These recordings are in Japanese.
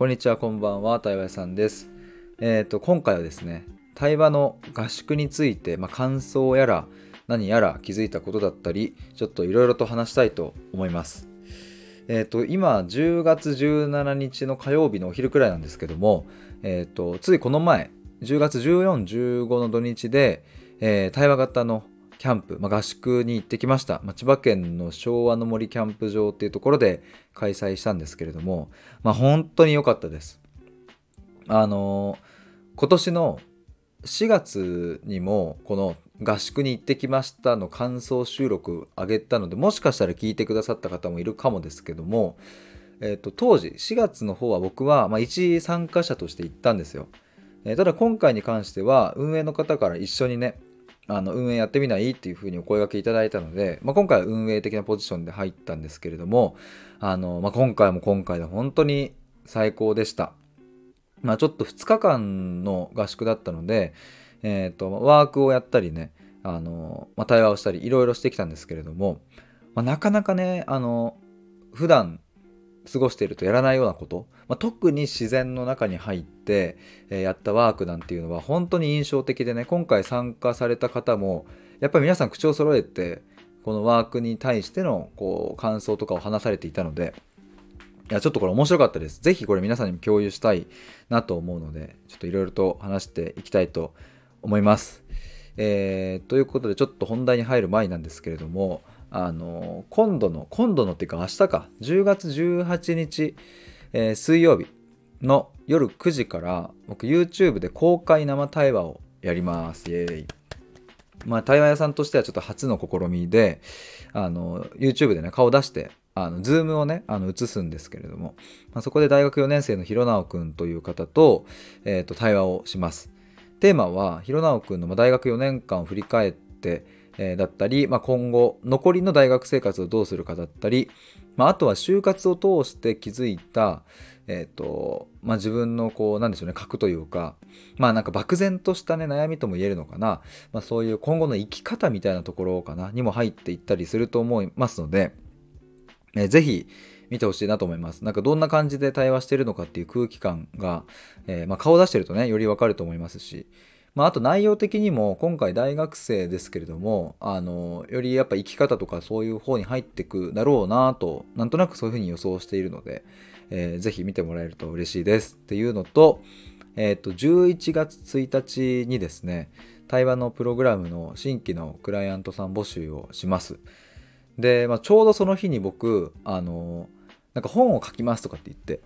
こんにちは、こんばんは、対話屋さんです。えっ、と、今回はですね、対話の合宿について、まあ、感想やら、何やら気づいたことだったり、ちょっといろいろと話したいと思います。えっ、と、今、10月17日の火曜日のお昼くらいなんですけども、えっ、と、ついこの前、10月14、15の土日で、えー対話型のキャンプ、まあ、合宿に行ってきました、まあ千葉県の昭和の森キャンプ場っていうところで開催したんですけれども、まあ、本当に良かったです。あのー今年の4月にもこの合宿に行ってきましたの感想収録上げたのでもしかしたら聞いてくださった方もいるかもですけども、えっと当時4月の方は僕は、まあ、一参加者として行ったんですよ。えただ今回に関しては運営の方から一緒にねあの運営やってみない？っていうふうにお声掛けいただいたので、まあ、今回は運営的なポジションで入ったんですけれどもあの、まあ、今回も今回で本当に最高でした。まあ、ちょっと2日間の合宿だったので、えー、とワークをやったりねあの、まあ、対話をしたりいろいろしてきたんですけれども、まあ、なかなかねあの普段過ごしているとやらないようなこと、まあ、特に自然の中に入って、えーやったワークなんていうのは本当に印象的でね今回参加された方もやっぱり皆さん口を揃えてこのワークに対してのこう感想とかを話されていたのでいやちょっとこれ面白かったです。ぜひこれ皆さんにも共有したいなと思うのでちょっといろいろと話していきたいと思います。えーということでちょっと本題に入る前なんですけれどもあの今度の今度のっていうか明日か。10月18日、えー水曜日の夜9時から僕 YouTube で公開生対話をやります。イエーイ。まあ対話屋さんとしてはちょっと初の試みであの YouTube でね顔出してあの Zoom をねあの映すんですけれども、まあ、そこで大学4年生の弘直くんという方と,、えーと対話をします。テーマは弘直くんの大学4年間を振り返って、えーだったり、まあ、今後残りの大学生活をどうするかだったり、まあ、あとは就活を通して気づいた、えーとまあ、自分のこうなんでしょうね核というかまあなんか漠然としたね悩みとも言えるのかな、まあ、そういう今後の生き方みたいなところかなにも入っていったりすると思いますので、えーぜひ見てほしいなと思います。なんかどんな感じで対話してるのかっていう空気感が、えーまあ、顔出してるとねよりわかると思いますし、まあ、あと内容的にも今回大学生ですけれどもあのよりやっぱ生き方とかそういう方に入ってくだろうなとなんとなくそういうふうに予想しているので、えーぜひ見てもらえると嬉しいですっていうのと,、えー、と11月1日にですね対話のプログラムの新規のクライアントさん募集をします。で、まあ、ちょうどその日に僕あのなんか本を書きますとかって言って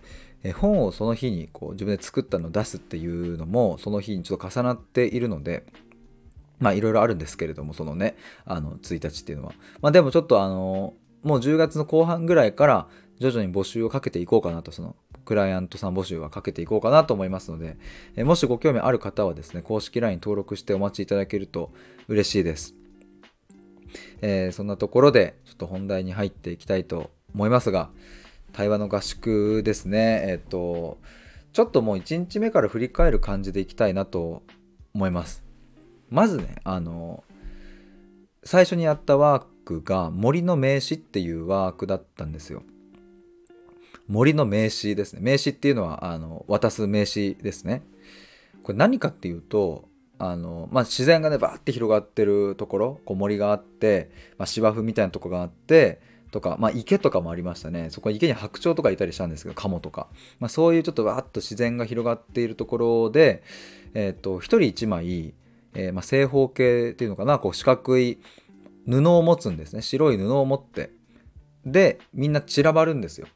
え本をその日にこう自分で作ったのを出すっていうのもその日にちょっと重なっているのでまあいろいろあるんですけれどもそのねあの1日っていうのは。まあでもちょっとあのもう10月の後半ぐらいから徐々に募集をかけていこうかなとそのクライアントさん募集はかけていこうかなと思いますのでえもしご興味ある方はですね公式 LINE 登録してお待ちいただけると嬉しいです。えーそんなところでちょっと本題に入っていきたいと思いますが対話の合宿ですね。えっ、とちょっともう1日目から振り返る感じでいきたいなと思います。まずねあの最初にやったワークが森の名詞っていうワークだったんですよ。森の名詞ですね。名詞っていうのはあの渡す名詞ですね。これ何かっていうとあの、まあ、自然がねバーって広がってるところこう森があって、まあ、芝生みたいなとこがあってとか、まあ、池とかもありましたね。そこは池に白鳥とかいたりしたんですけどカモとか、まあ、そういうちょっとわーっと自然が広がっているところで、えー、と一人一枚、えーまあ、正方形っていうのかなこう四角い布を持つんですね。白い布を持って。でみんな散らばるんですよ。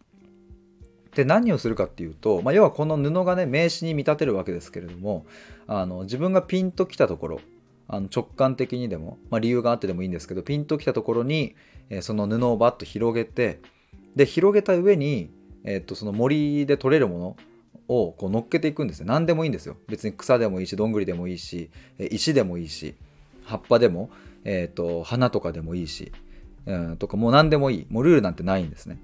で何をするかっていうと、まあ、要はこの布がね名詞に見立てるわけですけれどもあの自分がピンときたところあの直感的にでも、まあ、理由があってでもいいんですけどピンときたところに、えーその布をバッと広げてで広げた上に、えー、とその森で取れるものをこう乗っけていくんですよ。何でもいいんですよ。別に草でもいいしどんぐりでもいいし石でもいいし葉っぱでも、えー、と花とかでもいいし、うん、とかもう何でもいい。もうルールなんてないんですね。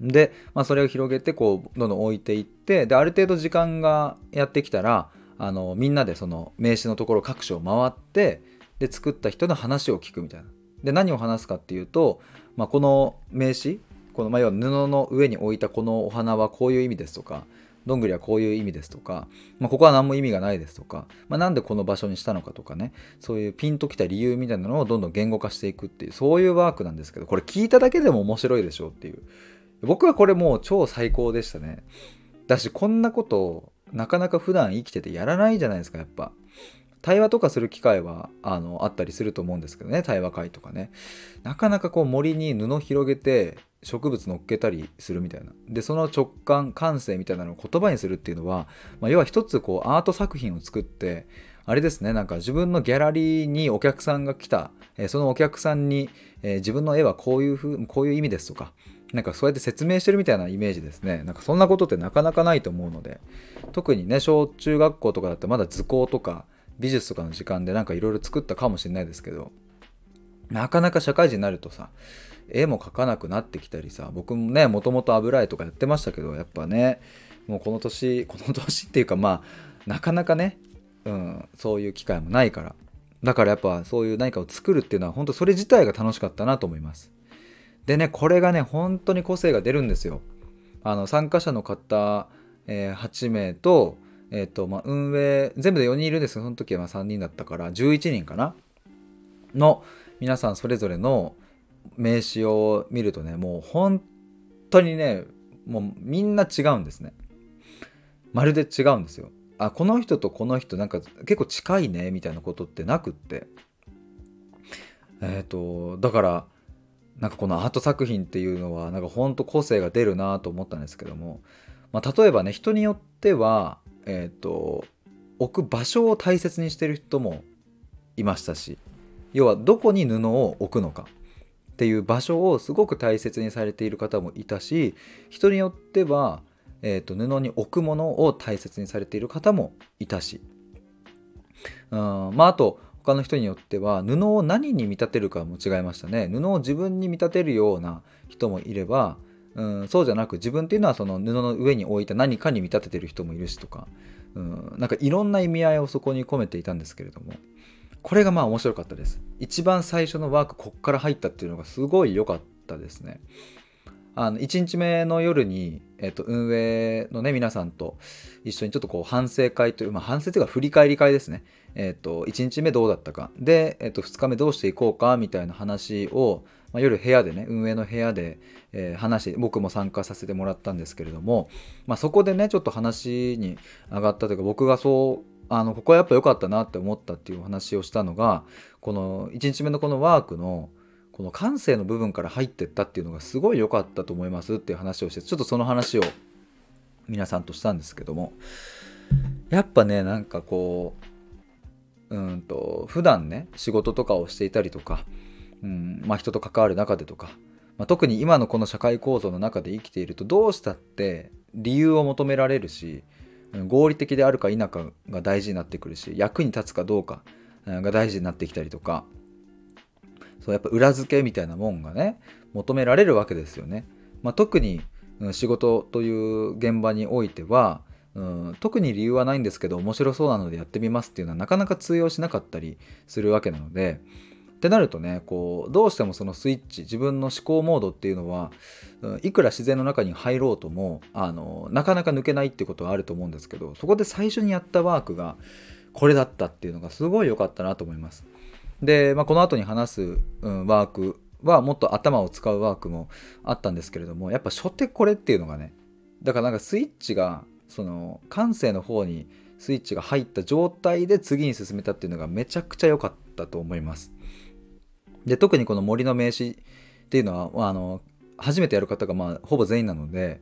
で、まあ、それを広げてこうどんどん置いていってである程度時間がやってきたらあのみんなでその名刺のところ各所を回ってで作った人の話を聞くみたいな。で何を話すかっていうと、まあ、この名刺この、まあ、要は布の上に置いたこのお花はこういう意味ですとかどんぐりはこういう意味ですとか、まあ、ここは何も意味がないですとか、まあ、なんでこの場所にしたのかとかねそういうピンときた理由みたいなのをどんどん言語化していくっていうそういうワークなんですけどこれ聞いただけでも面白いでしょうっていう。僕はこれもう超最高でしたね。だしこんなことなかなか普段生きててやらないじゃないですかやっぱ。対話とかする機会はあのあったりすると思うんですけどね対話会とかね。なかなかこう森に布広げて植物乗っけたりするみたいな。でその直感感性みたいなのを言葉にするっていうのは、まあ、要は一つこうアート作品を作ってあれですねなんか自分のギャラリーにお客さんが来た、え、そのお客さんに、え、自分の絵はこういうふうこういう意味ですとかなんかそうやって説明してるみたいなイメージですね。なんかそんなことってなかなかないと思うので。特にね小中学校とかだってまだ図工とか美術とかの時間でなんかいろいろ作ったかもしれないですけどなかなか社会人になるとさ絵も描かなくなってきたりさ僕もねもともと油絵とかやってましたけどやっぱねもうこの年この年っていうかまあなかなかね、うん、そういう機会もないから。だからやっぱそういう何かを作るっていうのは本当それ自体が楽しかったなと思います。でねこれがね本当に個性が出るんですよ。あの参加者の方、えー、8名とえ、ー、とまあ、運営全部で4人いるんですけどその時はま3人だったから11人かな？の皆さんそれぞれの名刺を見るとねもう本当にねもうみんな違うんですね。まるで違うんですよ。あこの人とこの人なんか結構近いねみたいなことってなくって。えっ、ー、とだからなんかこのアート作品っていうのはなんかほんと個性が出るなと思ったんですけども、まあ、例えばね人によってはえ、ー、と置く場所を大切にしてる人もいましたし要はどこに布を置くのかっていう場所をすごく大切にされている方もいたし人によっては、えーと、布に置くものを大切にされている方もいたし。うんまああと他の人によっては布を何に見立てるかも違いましたね。布を自分に見立てるような人もいればうんそうじゃなく自分っていうのはその布の上に置いた何かに見立ててる人もいるしとかうんなんかいろんな意味合いをそこに込めていたんですけれどもこれがまあ面白かったです。一番最初のワークこっから入ったっていうのがすごい良かったですね。あの1日目の夜に、えっと、運営のね皆さんと一緒にちょっとこう反省会という、まあ、反省というか振り返り会ですね。えっと1日目どうだったか。で、えっと、2日目どうしていこうかみたいな話をまあ、夜部屋でね運営の部屋で、えー、話して僕も参加させてもらったんですけれども、まあ、そこでねちょっと話に上がったというか僕がそうあのここはやっぱ良かったなって思ったっていうお話をしたのがこの1日目のこのワークのこの感性の部分から入ってったっていうのがすごい良かったと思いますっていう話をしてちょっとその話を皆さんとしたんですけどもやっぱねなんかこううんと普段ね仕事とかをしていたりとかうんまあ、人と関わる中でとか、まあ、特に今のこの社会構造の中で生きているとどうしたって理由を求められるし合理的であるか否かが大事になってくるし役に立つかどうかが大事になってきたりとかそうやっぱ裏付けみたいなもんがね求められるわけですよね。まあ、特に仕事という現場においては、うん、特に理由はないんですけど面白そうなのでやってみますっていうのはなかなか通用しなかったりするわけなのでってなるとねこうどうしてもそのスイッチ自分の思考モードっていうのは、うん、いくら自然の中に入ろうともあのなかなか抜けないってことはあると思うんですけどそこで最初にやったワークがこれだったっていうのがすごい良かったなと思います。で、まあ、この後に話す、うん、ワークはもっと頭を使うワークもあったんですけれどもやっぱ初手これっていうのがねだからなんかスイッチがその感性の方にスイッチが入った状態で次に進めたっていうのがめちゃくちゃ良かったと思います。で特にこの森の名刺っていうのはあの初めてやる方がまあほぼ全員なので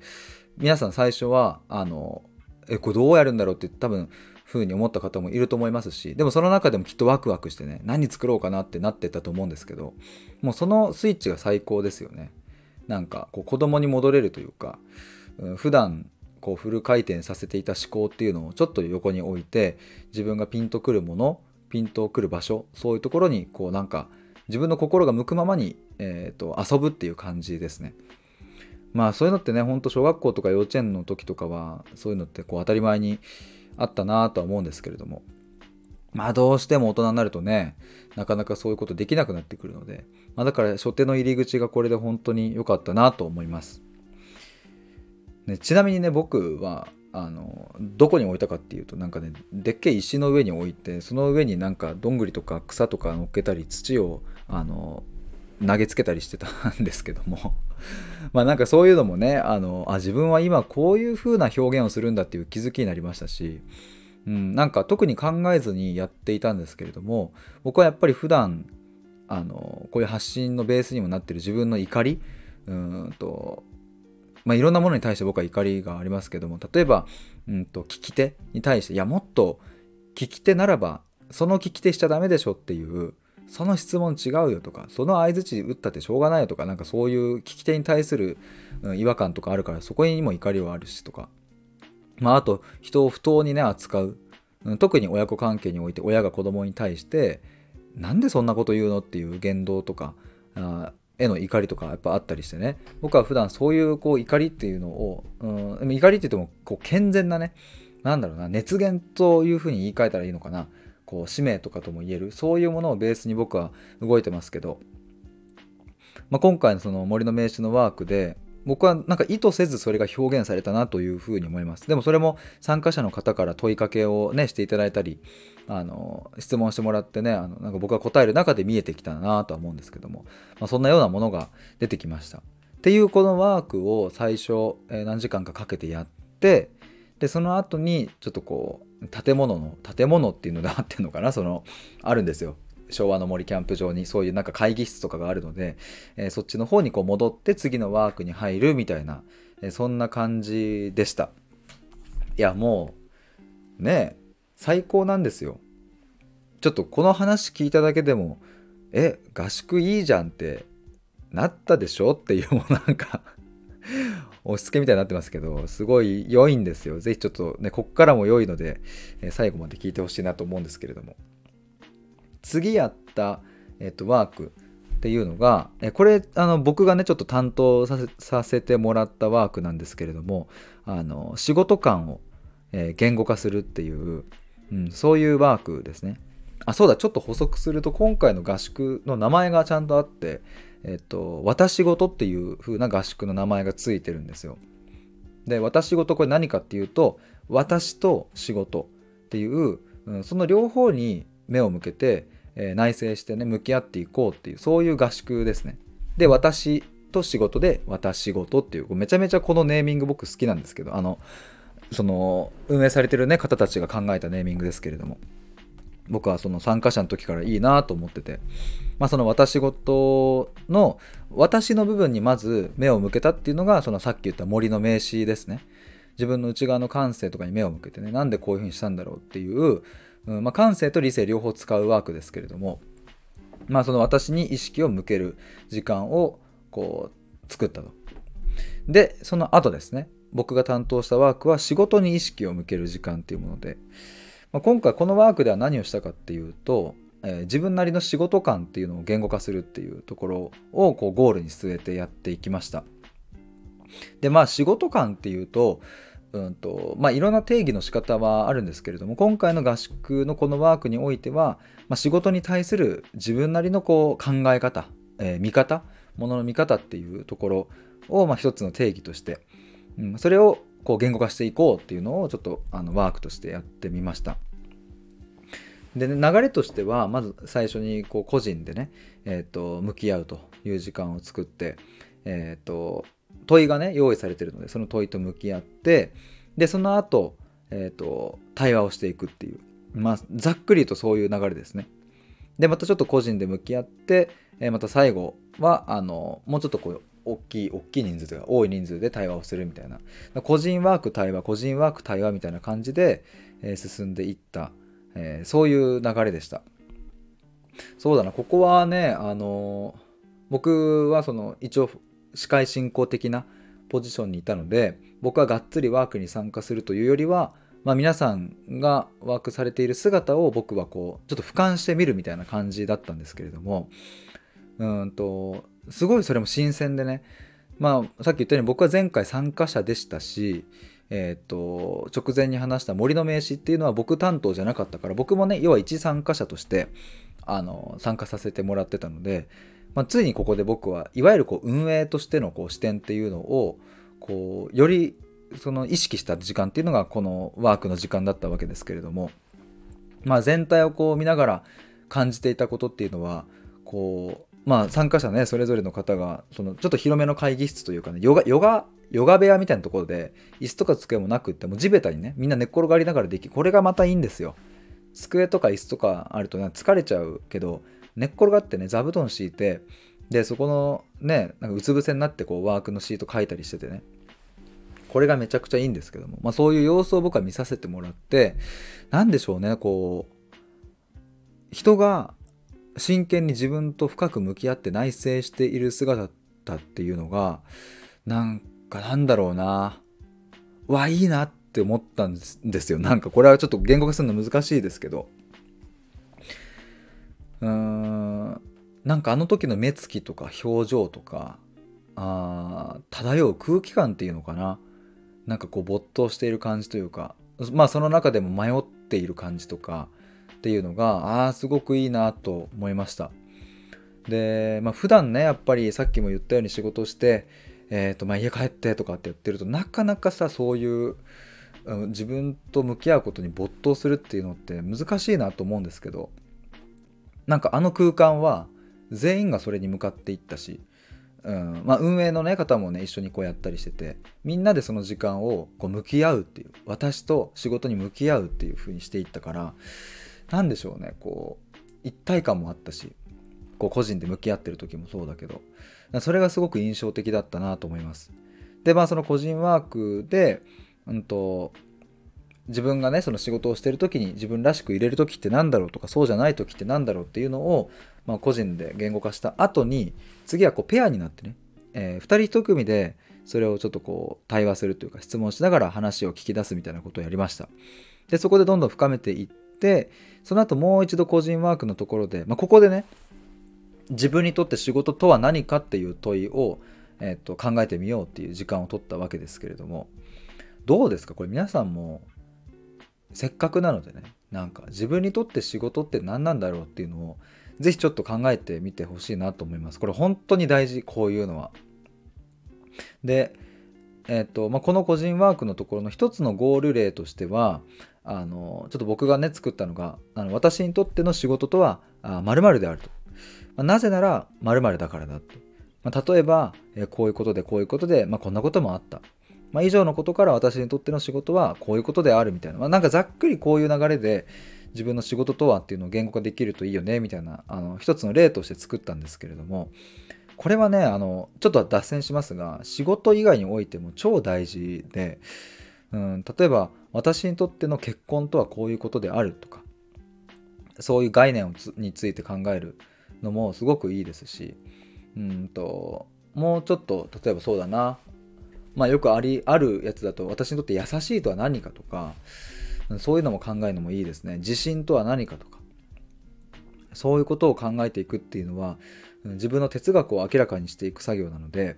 皆さん最初はあのえこれどうやるんだろうって多分風に思った方もいると思いますしでもその中でもきっとワクワクしてね何作ろうかなってなってたと思うんですけどもうそのスイッチが最高ですよねなんかこう子供に戻れるというか、うん、普段こうフル回転させていた思考っていうのをちょっと横に置いて自分がピンとくるものピンとくる場所そういうところにこうなんか自分の心が向くままに、えーと、遊ぶっていう感じですね。まあそういうのってねほんと小学校とか幼稚園の時とかはそういうのってこう当たり前にあったなとは思うんですけれどもまあどうしても大人になるとねなかなかそういうことできなくなってくるので、まあ、だから初手の入り口がこれで本当に良かったなと思います。ね、ちなみにね僕はあのどこに置いたかっていうとなんかねでっけえ石の上に置いてその上になんかどんぐりとか草とか乗っけたり土をあの投げつけたりしてたんですけども。まあなんかそういうのもねあのあ自分は今こういう風な表現をするんだっていう気づきになりましたし、うん、なんか特に考えずにやっていたんですけれども僕はやっぱり普段あのこういう発信のベースにもなってる自分の怒りうんとまあ、いろんなものに対して僕は怒りがありますけども例えば、うんと、聞き手に対していやもっと聞き手ならばその聞き手しちゃダメでしょっていうその質問違うよとかその相づち打ったってしょうがないよとかなんかそういう聞き手に対する、うん、違和感とかあるからそこにも怒りはあるしとか。まああと人を不当にね扱う、うん、特に親子関係において親が子供に対してなんでそんなこと言うのっていう言動とかあへの怒りとかやっぱあったりしてね。僕は普段そういうこう怒りっていうのを、うん、怒りって言ってもこう健全なねなんだろうな熱源というふうに言い換えたらいいのかな。こう使命とかとも言える。そういうものをベースに僕は動いてますけど、まあ、今回のその森の名刺のワークで僕はなんか意図せずそれが表現されたなというふうに思いますでもそれも参加者の方から問いかけをねしていただいたりあの質問してもらってねあのなんか僕が答える中で見えてきたなとは思うんですけども、まあ、そんなようなものが出てきました。っていうこのワークを最初、え、何時間かかけてやってでその後にちょっとこう建物の建物っていうのであってんのかなそのあるんですよ昭和の森キャンプ場にそういうなんか会議室とかがあるので、えー、そっちの方にこう戻って次のワークに入るみたいな、えー、そんな感じでしたいやもうね最高なんですよ。ちょっとこの話聞いただけでも、え、合宿いいじゃんってなったでしょ？っていうもうなんか 押し付けみたいになってますけど、すごい良いんですよ。ぜひちょっとね、こっからも良いので、え最後まで聞いてほしいなと思うんですけれども。次やった、えっと、ワークっていうのが、えこれあの僕がねちょっと担当させてもらったワークなんですけれどもあの仕事感を、え言語化するっていううん、そういうワークですね。あ、そうだ、ちょっと補足すると、今回の合宿の名前がちゃんとあって、えっと、私事っていう風な合宿の名前がついてるんですよ。で、私事これ何かっていうと、私と仕事っていう、うん、その両方に目を向けて、え、内省してね、向き合っていこうっていう、そういう合宿ですね。で、私と仕事で、私事っていう、めちゃめちゃこのネーミング僕好きなんですけど、あの、その運営されてる、ね、方たちが考えたネーミングですけれども僕はその参加者の時からいいなと思ってて、まあ、その私事の私の部分にまず目を向けたっていうのがそのさっき言った森の名詞ですね自分の内側の感性とかに目を向けてねなんでこういうふうにしたんだろうっていう、うんまあ、感性と理性両方使うワークですけれどもまあその私に意識を向ける時間をこう作ったとでその後ですね僕が担当したワークは仕事に意識を向ける時間っていうもので、まあ、今回このワークでは何をしたかっていうと、えー、自分なりの仕事感っていうのを言語化するっていうところをこうゴールに据えてやっていきました。でまあ仕事感っていうとうんとまあ、いろんな定義の仕方はあるんですけれども今回の合宿のこのワークにおいては、まあ、仕事に対する自分なりのこう考え方、えー、見方ものの見方っていうところを、まあ、一つの定義としてうん、それをこう言語化していこうっていうのをちょっとあのワークとしてやってみました。で、ね、流れとしてはまず最初にこう個人でね、えーと、向き合うという時間を作って、えーと、問いがね用意されてるのでその問いと向き合ってでその後、えーと対話をしていくっていうまあざっくりとそういう流れですね。でまたちょっと個人で向き合って、えー、また最後はあのもうちょっとこう大きい大きい人数というか多い人数で対話をするみたいな個人ワーク対話個人ワーク対話みたいな感じで、えー、進んでいった、えー、そういう流れでしたそうだなここはねあの、僕はその一応司会進行的なポジションにいたので僕はがっつりワークに参加するというよりは、まあ、皆さんがワークされている姿を僕はこうちょっと俯瞰してみるみたいな感じだったんですけれどもうんとすごいそれも新鮮でねまあさっき言ったように僕は前回参加者でしたしえーと、直前に話した森の名刺っていうのは僕担当じゃなかったから僕もね要は一参加者としてあの参加させてもらってたので、まあ、ついにここで僕はいわゆるこう運営としてのこう視点っていうのをこうよりその意識した時間っていうのがこのワークの時間だったわけですけれどもまあ全体をこう見ながら感じていたことっていうのはこうまあ参加者ねそれぞれの方がそのちょっと広めの会議室というかねヨガヨガヨガ部屋みたいなところで椅子とか机もなくっても地べたにねみんな寝っ転がりながらできこれがまたいいんですよ。机とか椅子とかあると、ね、疲れちゃうけど寝っ転がってね座布団敷いてでそこのねなんかうつ伏せになってこうワークのシート書いたりしててね。これがめちゃくちゃいいんですけども、まあ、そういう様子を僕は見させてもらって何でしょうねこう人が真剣に自分と深く向き合って内省している姿だっていうのがなんかなんだろうな。わいいなって思ったんですよ。なんかこれはちょっと言語化するの難しいですけど。うん。なんかあの時の目つきとか表情とかあ漂う空気感っていうのかな。なんかこう没頭している感じというかまあその中でも迷っている感じとかっていうのがああすごくいいなと思いました。でまあ普段ねやっぱりさっきも言ったように仕事してえーとまあ、家帰ってとかって言ってるとなかなかさそういう自分と向き合うことに没頭するっていうのって難しいなと思うんですけどなんかあの空間は全員がそれに向かっていったし、うんまあ、運営の、ね、方もね一緒にこうやったりしててみんなでその時間をこう向き合うっていう私と仕事に向き合うっていう風にしていったから何でしょうねこう一体感もあったしこう個人で向き合ってる時もそうだけどそれがすごく印象的だったなと思います。でまあその個人ワークで、うんと、自分がねその仕事をしてる時に自分らしく入れる時って何だろうとかそうじゃない時って何だろうっていうのを、まあ、個人で言語化した後に次はこうペアになってね、えー、2人1組でそれをちょっとこう対話するというか質問しながら話を聞き出すみたいなことをやりました。でそこでどんどん深めていってその後もう一度個人ワークのところで、まあ、ここでね自分にとって仕事とは何かっていう問いを、えー、と考えてみようっていう時間を取ったわけですけれどもどうですか？これ皆さんもせっかくなのでねなんか自分にとって仕事って何なんだろうっていうのをぜひちょっと考えてみてほしいなと思いますこれ本当に大事こういうのはでえ、ー、とまあ、この個人ワークのところの一つのゴール例としてはあのちょっと僕がね作ったのがあの私にとっての仕事とはまるであるとまあ、なぜなら〇〇だからだって。まあ、例えば、えこういうことでこういうことで、まあ、こんなこともあった。まあ、以上のことから私にとっての仕事はこういうことであるみたいな、まあ、なんかざっくりこういう流れで自分の仕事とはっていうのを言語化できるといいよねみたいなあの一つの例として作ったんですけれども。これはねあのちょっと脱線しますが仕事以外においても超大事で、うん、例えば私にとっての結婚とはこういうことであるとかそういう概念について考えるのもすごくいいですしうんともうちょっと例えばそうだなまあよくありあるやつだと私にとって優しいとは何かとかそういうのも考えるのもいいですね。自信とは何かとか。そういうことを考えていくっていうのは自分の哲学を明らかにしていく作業なので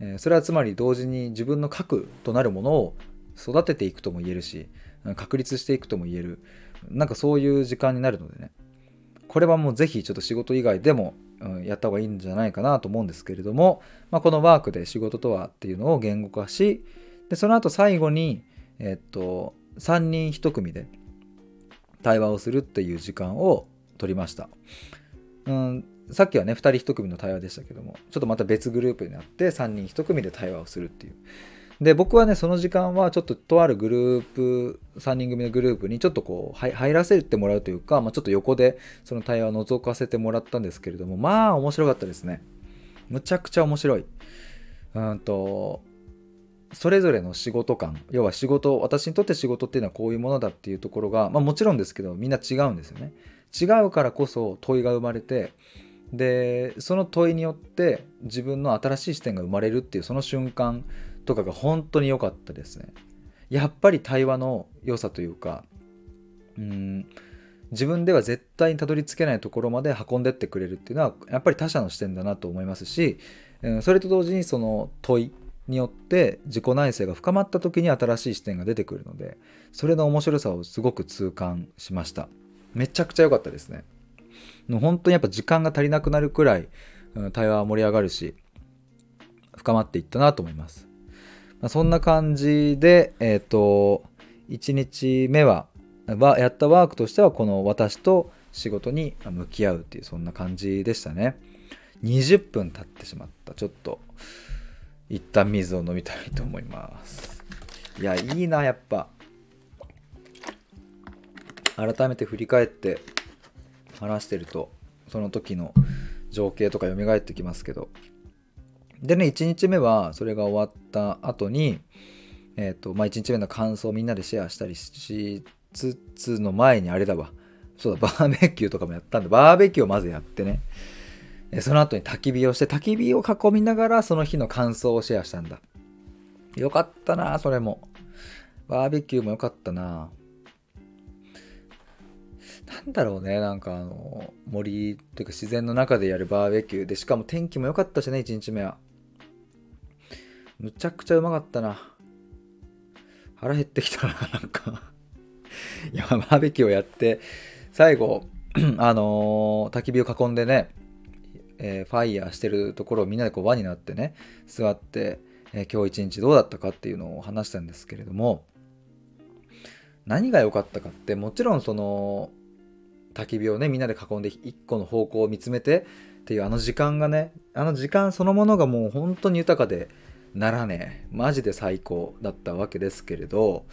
えそれはつまり同時に自分の核となるものを育てていくとも言えるし確立していくとも言える。なんかそういう時間になるのでね。これはもうぜひちょっと仕事以外でも、うん、やった方がいいんじゃないかなと思うんですけれども、まあ、このワークで仕事とはっていうのを言語化しでその後最後に、えっと3人1組で対話をするっていう時間を取りました。うん、さっきはね2人1組の対話でしたけどもちょっとまた別グループになって3人1組で対話をするっていうで僕はねその時間はちょっととあるグループ3人組のグループにちょっとこう入らせてもらうというか、まあ、ちょっと横でその対話を覗かせてもらったんですけれどもまあ面白かったですね。むちゃくちゃ面白い。うんとそれぞれの仕事感。要は仕事私にとって仕事っていうのはこういうものだっていうところが、まあ、もちろんですけどみんな違うんですよね。違うからこそ問いが生まれてでその問いによって自分の新しい視点が生まれるっていうその瞬間とかが本当に良かったですね。やっぱり対話の良さというかうん自分では絶対にたどり着けないところまで運んでってくれるっていうのはやっぱり他者の視点だなと思いますしうんそれと同時にその問いによって自己内省が深まった時に新しい視点が出てくるのでそれの面白さをすごく痛感しました。めちゃくちゃ良かったですね。本当にやっぱ時間が足りなくなるくらい対話は盛り上がるし深まっていったなと思います。まあ、そんな感じで、えっ、ー、と、1日目は、やったワークとしては、この私と仕事に向き合うっていう、そんな感じでしたね。20分経ってしまった。ちょっと、一旦水を飲みたいと思います。いや、いいな、やっぱ。改めて振り返って話してると、その時の情景とか蘇ってきますけど。でね、1日目はそれが終わった後に、えっ、ー、と、まあ、1日目の感想をみんなでシェアしたりしつつの前にあれだわ。そうだ、バーベキューとかもやったんで、バーベキューをまずやってね。その後に焚き火をして、焚き火を囲みながらその日の感想をシェアしたんだ。よかったな、それも。バーベキューもよかったな。なんだろうね、なんかあの、森っていうか自然の中でやるバーベキューで、しかも天気も良かったしね、1日目は。むちゃくちゃうまかったな。腹減ってきたな、なんかいや、バーベキューをやって、最後、あのー、焚き火を囲んでね、えー、ファイヤーしてるところをみんなでこう輪になってね、座って、えー、今日一日どうだったかっていうのを話したんですけれども、何が良かったかって、もちろんその、焚き火をね、みんなで囲んで一個の方向を見つめてっていうあの時間がね、あの時間そのものがもう本当に豊かで、ならね、マジで最高だったわけですけれど、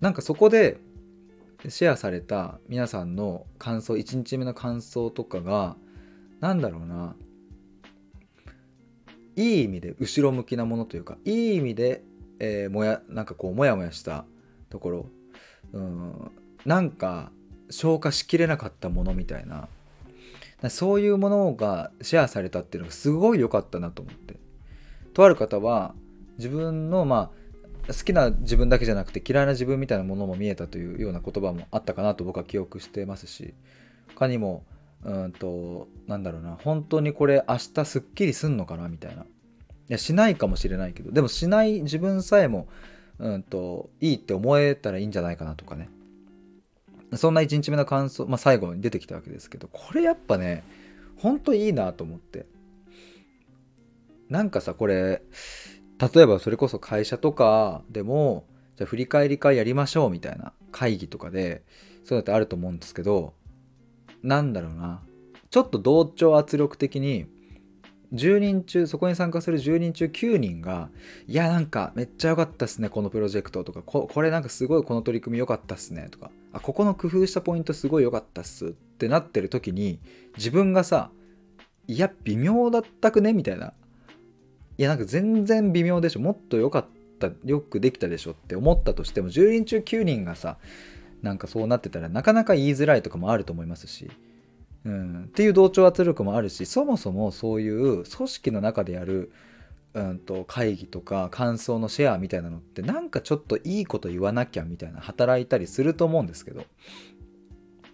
なんかそこでシェアされた皆さんの感想、1日目の感想とかが、なんだろうな、いい意味で後ろ向きなものというか、いい意味で、えー、もや、なんかこう、もやもやしたところ、うん、なんか消化しきれなかったものみたいな、そういうものがシェアされたっていうのがすごい良かったなと思って。とある方は自分のまあ好きな自分だけじゃなくて嫌いな自分みたいなものも見えたというような言葉もあったかなと僕は記憶してますし他にもうんとなんだろうな本当にこれ明日すっきりすんのかなみたいな。いやしないかもしれないけどでもしない自分さえもうんといいって思えたらいいんじゃないかなとかね。そんな1日目の感想、まあ、最後に出てきたわけですけどこれやっぱねほんといいなと思って。なんかさこれ例えばそれこそ会社とかでもじゃあ振り返り会やりましょうみたいな会議とかでそういうのってあると思うんですけどなんだろうな。ちょっと同調圧力的に10人中そこに参加する10人中9人が「いやなんかめっちゃ良かったっすねこのプロジェクト」とか。こ「これなんかすごいこの取り組み良かったっすね」とか「あここの工夫したポイントすごい良かったっす」ってなってる時に自分がさ「いや微妙だったくね」みたいな。いやなんか全然微妙でしょ。もっと良かったよくできたでしょって思ったとしても10人中9人がさなんかそうなってたらなかなか言いづらいとかもあると思いますし、うん、っていう同調圧力もあるしそもそもそういう組織の中でやる、うんと、会議とか感想のシェアみたいなのってなんかちょっといいこと言わなきゃみたいな働いたりすると思うんですけど。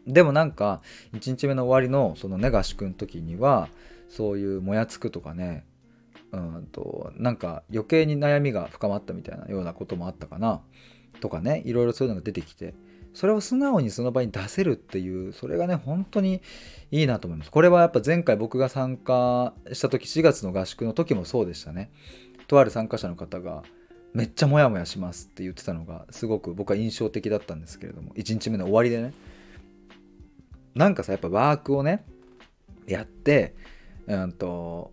でもなんか1日目の終わりのそのね合宿の時にはそういうもやつくとかねうんとなんか余計に悩みが深まったみたいなようなこともあったかな。とかねいろいろそういうのが出てきて。それを素直にその場に出せるっていうそれがね本当にいいなと思います。これはやっぱ前回僕が参加した時4月の合宿の時もそうでしたね。とある参加者の方がめっちゃモヤモヤしますって言ってたのがすごく僕は印象的だったんですけれども1日目の終わりでね。なんかさやっぱワークをねやってうんと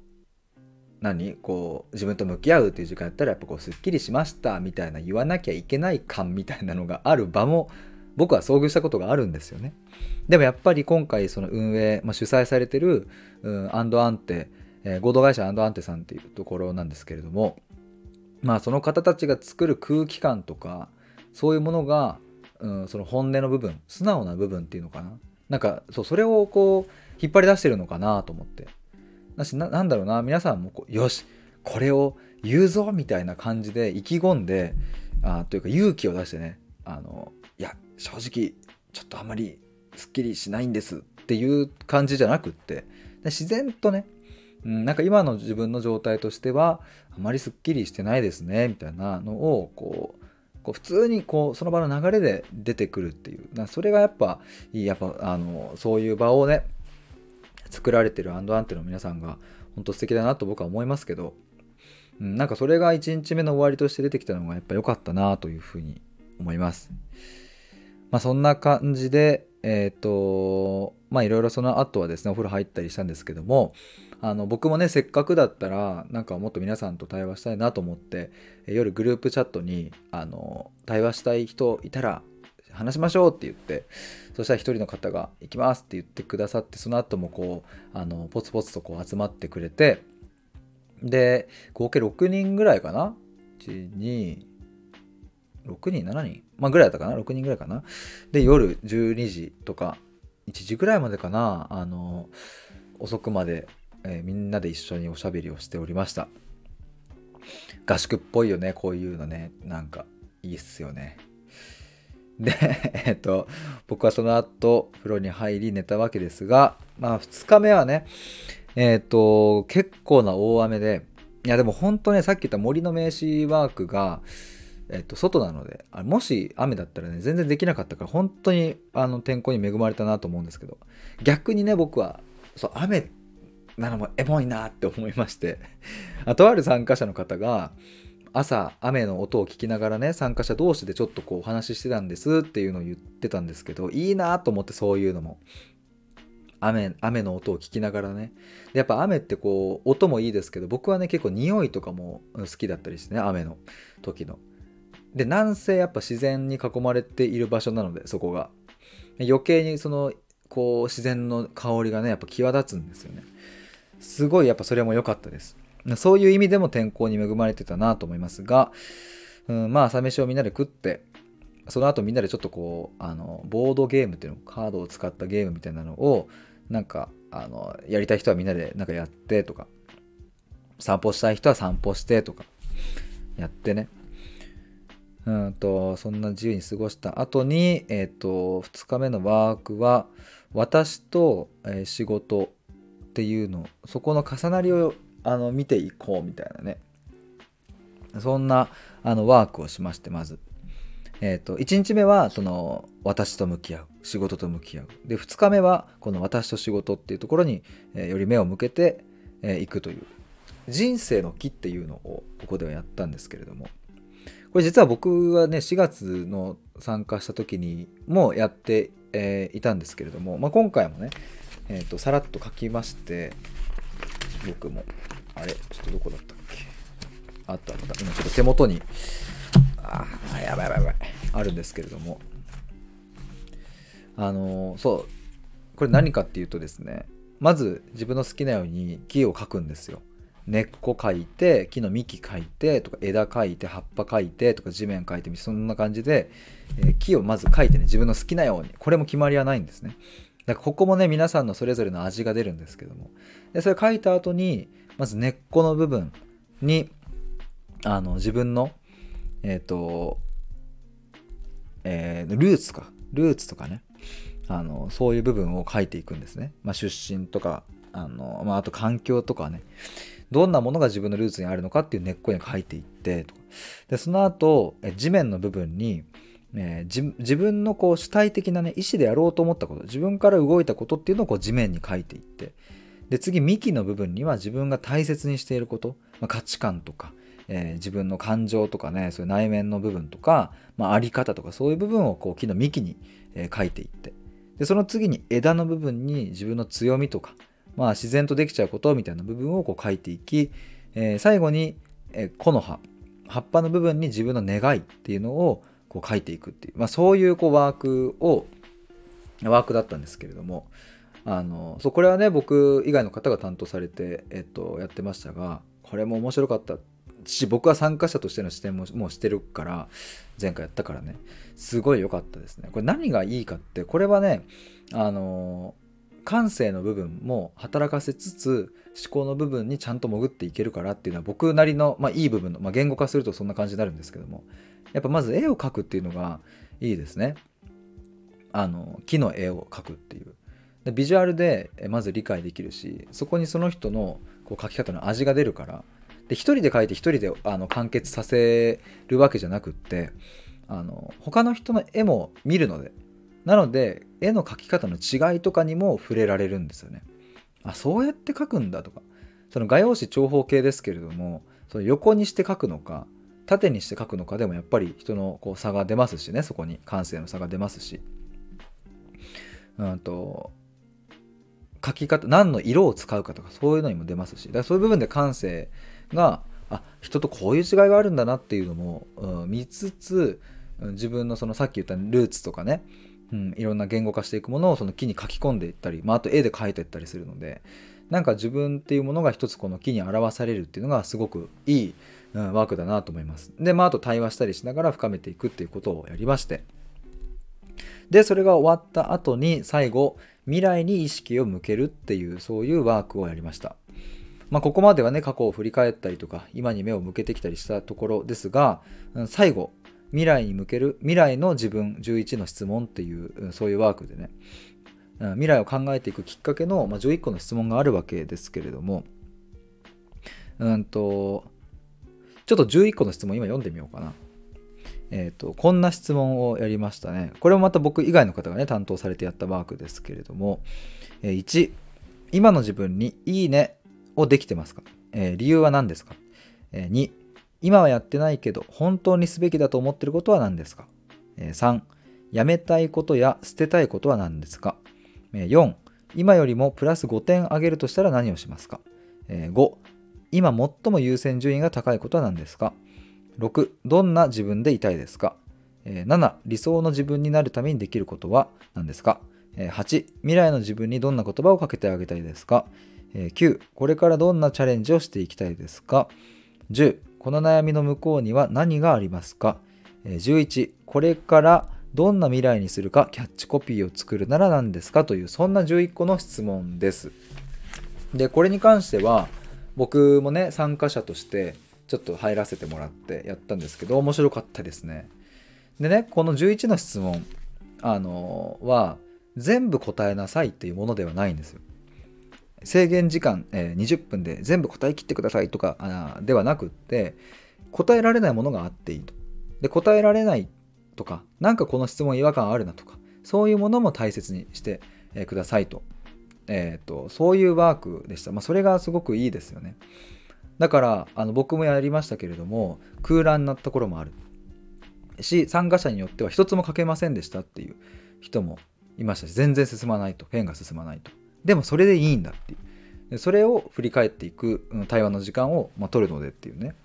何？こう自分と向き合うっていう時間やったらやっぱこうすっきりしましたみたいな言わなきゃいけない感みたいなのがある場も僕は遭遇したことがあるんですよね。でもやっぱり今回その運営、まあ、主催されてる、うん、アンドアンテ、えー、合同会社アンドアンテさんっていうところなんですけれどもまあその方たちが作る空気感とかそういうものが、うん、その本音の部分素直な部分っていうのかな？なんかそうそれをこう引っ張り出してるのかなと思って。だしな、なんだろうな、皆さんもこう、よし、これを言うぞみたいな感じで意気込んで、あというか勇気を出してね、あの、いや、正直、ちょっとあまりすっきりしないんですっていう感じじゃなくって、自然とね、うん、なんか今の自分の状態としては、あまりすっきりしてないですね、みたいなのを、こう、こう普通にこうその場の流れで出てくるっていう。それがやっぱやっぱあのそういう場をね作られてるアンドアンテの皆さんが本当素敵だなと僕は思いますけどうん、なんかそれが1日目の終わりとして出てきたのがやっぱ良かったなというふうに思います。まあそんな感じで、えっ、ー、と、まあいろいろその後はですね、お風呂入ったりしたんですけども、あの僕もね、せっかくだったら、なんかもっと皆さんと対話したいなと思って、夜グループチャットに、あの、対話したい人いたら話しましょうって言ってそしたら一人の方が「行きます」って言ってくださってその後もこうあのポツポツとこう集まってくれてで合計6人ぐらいかな？126人？7人？まあぐらいだったかな？6人ぐらいかな？で夜12時とか1時ぐらいまでかな？あの遅くまで、えー、みんなで一緒におしゃべりをしておりました。合宿っぽいよねこういうのね。なんかいいっすよね。で、えっと、僕はその後、風呂に入り寝たわけですが、まあ、2日目はね、えっと、結構な大雨で、いや、でも本当ね、さっき言った森の名刺ワークが、えっと、外なので、もし雨だったらね、全然できなかったから、本当にあの天候に恵まれたなと思うんですけど、逆にね、僕は、そう雨なのもエモいなって思いまして、あとある参加者の方が、朝雨の音を聞きながらね参加者同士でちょっとこうお話ししてたんですっていうのを言ってたんですけどいいなと思ってそういうのも。雨雨の音を聞きながらね。やっぱ雨ってこう音もいいですけど僕はね結構匂いとかも好きだったりしてね雨の時の。でなんせやっぱ自然に囲まれている場所なのでそこが。余計にそのこう自然の香りがねやっぱ際立つんですよね。すごいやっぱそれも良かったです。そういう意味でも天候に恵まれてたなと思いますが、うん、まあ朝飯をみんなで食ってその後みんなでちょっとこうあのボードゲームっていうのカードを使ったゲームみたいなのをなんかあのやりたい人はみんなでなんかやってとか散歩したい人は散歩してとかやってね。うんとそんな自由に過ごした後にえっ、ー、と2日目のワークは私と、えー、仕事っていうのそこの重なりをあの見ていこうみたいなね。そんなあのワークをしましてまず、えーと、1日目はその私と向き合う。仕事と向き合う。で2日目はこの私と仕事っていうところに、えー、より目を向けてい、えー、くという。人生の木っていうのをここではやったんですけれども。これ実は僕はね4月の参加した時にもやって、えー、いたんですけれども、まあ、今回もね、えーとさらっと書きまして僕も。あれ？ちょっとどこだったっけ？あったあった。今ちょっと手元に。ああやばいやばいやばい。あるんですけれども。あのそう。これ何かっていうとですね。まず自分の好きなように木を描くんですよ。根っこ描いて木の幹描いてとか枝描いて葉っぱ描いてとか地面描いてそんな感じで、えー、木をまず描いてね自分の好きなように。これも決まりはないんですね。だからここもね皆さんのそれぞれの味が出るんですけども。でそれ書いた後にまず根っこの部分にあの自分のえっ、ー、と、えー、ルーツか。ルーツとかね。あのそういう部分を書いていくんですね、まあ、出身とかあの、まあ、あと環境とかね。どんなものが自分のルーツにあるのかっていう根っこに書いていってでその後地面の部分にえー、自分のこう主体的なね意思でやろうと思ったこと自分から動いたことっていうのをこう地面に書いていって。で次幹の部分には自分が大切にしていること、まあ、価値観とか、えー、自分の感情とかねそういう内面の部分とか、まあ、あり方とかそういう部分をこう木の幹に、えー、書いていって。でその次に枝の部分に自分の強みとか、まあ、自然とできちゃうことみたいな部分をこう書いていき、えー、最後に、えー、木の葉。葉っぱの部分に自分の願いっていうのをこう書いていくっていう、まあ、そういうこうワークをワークだったんですけれども。あのそうこれはね僕以外の方が担当されて、えっと、やってましたがこれも面白かった。し僕は参加者としての視点ももうしてるから前回やったからね。すごい良かったですね。これ何がいいかってこれはねあの感性の部分も働かせつつ思考の部分にちゃんと潜っていけるからっていうのは僕なりの、まあ、いい部分の、まあ、言語化するとそんな感じになるんですけどもやっぱまず絵を描くっていうのがいいですね。あの木の絵を描くっていう。ビジュアルでまず理解できるしそこにその人のこう描き方の味が出るからで一人で描いて一人であの完結させるわけじゃなくってあの他の人の絵も見るのでなので絵の描き方の違いとかにも触れられるんですよね。あそうやって描くんだとか。その画用紙長方形ですけれどもその横にして書くのか縦にして書くのかでもやっぱり人のこう差が出ますしねそこに感性の差が出ますし。うんと書き方何の色を使うかとかそういうのにも出ますしだからそういう部分で感性があ人とこういう違いがあるんだなっていうのも、うん、見つつ自分のそのさっき言ったルーツとかね、うん、いろんな言語化していくものをその木に書き込んでいったり、まあ、あと絵で描いていったりするのでなんか自分っていうものが一つこの木に表されるっていうのがすごくいい、うん、ワークだなと思います。で、まあ、あと対話したりしながら深めていくっていうことをやりましてでそれが終わった後に最後未来に意識を向けるっていうそういうワークをやりました。まあ、ここまではね過去を振り返ったりとか今に目を向けてきたりしたところですが最後未来に向ける未来の自分11の質問っていうそういうワークでね未来を考えていくきっかけの、ま、11個の質問があるわけですけれどもうんとちょっと11個の質問今読んでみようかな。えっ、ー、とこんな質問をやりましたね。これもまた僕以外の方がね担当されてやったワークですけれども、えー、1今の自分にいいねをできてますか、えー、理由は何ですか、えー、2今はやってないけど本当にすべきだと思ってることは何ですか、えー、3やめたいことや捨てたいことは何ですか、えー、4今よりもプラス5点上げるとしたら何をしますか、えー、5今最も優先順位が高いことは何ですか？6どんな自分でいたいですか、7理想の自分になるためにできることは何ですか、8未来の自分にどんな言葉をかけてあげたいですか、9これからどんなチャレンジをしていきたいですか？10この悩みの向こうには何がありますか、11これからどんな未来にするか？キャッチコピーを作るなら何ですか？というそんな11個の質問です。でこれに関しては僕もね参加者としてちょっと入らせてもらってやったんですけど面白かったですねでねこの11の質問あのは全部答えなさいっていうものではないんですよ制限時間、えー、20分で全部答え切ってくださいとかあではなくって答えられないものがあっていいと。で答えられないとか何かこの質問違和感あるなとかそういうものも大切にして、くださいと,、えーと、そういうワークでした。まあ、それがすごくいいですよね。だからあの僕もやりましたけれども空欄なところもある。し参加者によっては一つも書けませんでしたっていう人もいましたし全然進まないとペンが進まないと。でもそれでいいんだっていう。それを振り返っていく対話の時間を、まあ、取るのでっていうね。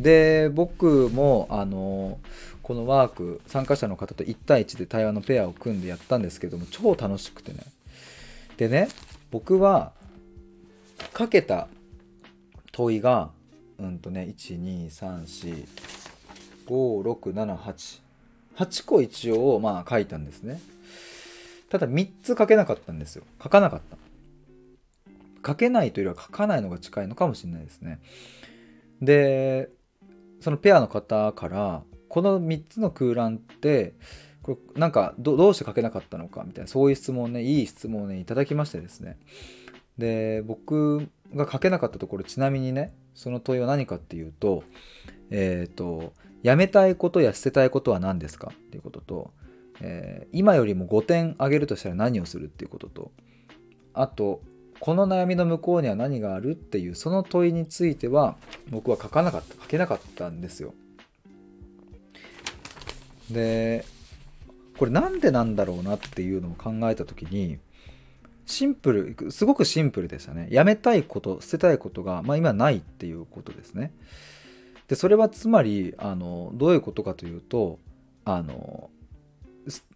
で僕もあのこのワーク参加者の方と1対1で対話のペアを組んでやったんですけども超楽しくてね。でね僕はかけた問いがうんとね123456788個一応まあ書いたんですね。ただ3つ書けなかったんですよ。書かなかった。書けないというよりは書かないのが近いのかもしれないですね。でそのペアの方からこの3つの空欄ってこれなんかどうして書けなかったのかみたいなそういう質問ねいい質問をねいただきましてですね。で僕が書けなかったところちなみにねその問いは何かっていうとえっ、ー、とやめたいことや捨てたいことは何ですか？っていうこととえー、今よりも5点上げるとしたら何をするっていうこととあとこの悩みの向こうには何があるっていうその問いについては僕は書かなかった書けなかったんですよ。でこれなんでなんだろうなっていうのを考えた時にシンプルすごくシンプルでしたね。やめたいこと捨てたいことが、まあ、今ないっていうことですね。でそれはつまりあのどういうことかというとあの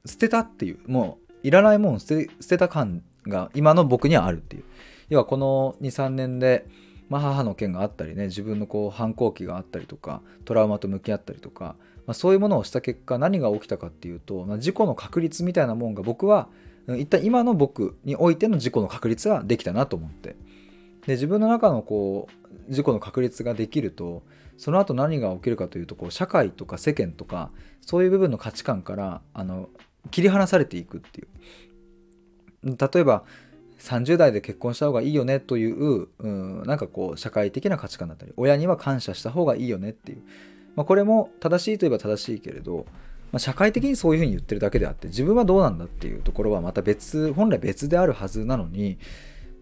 捨てたっていうもういらないもん捨て捨てた感が今の僕にはあるっていう。要はこの23年で、まあ、母の件があったりね自分のこう反抗期があったりとかトラウマと向き合ったりとか、まあ、そういうものをした結果何が起きたかっていうと、まあ、事故の確率みたいなもんが僕は一体今の僕においての事故の確率ができたなと思って。で自分の中のこう事故の確率ができるとその後何が起きるかというとこう社会とか世間とかそういう部分の価値観からあの切り離されていくっていう。例えば30代で結婚した方がいいよねという、うん、なんかこう社会的な価値観だったり親には感謝した方がいいよねっていう、まあ、これも正しいといえば正しいけれど、まあ、社会的にそういうふうに言ってるだけであって自分はどうなんだっていうところはまた別本来別であるはずなのに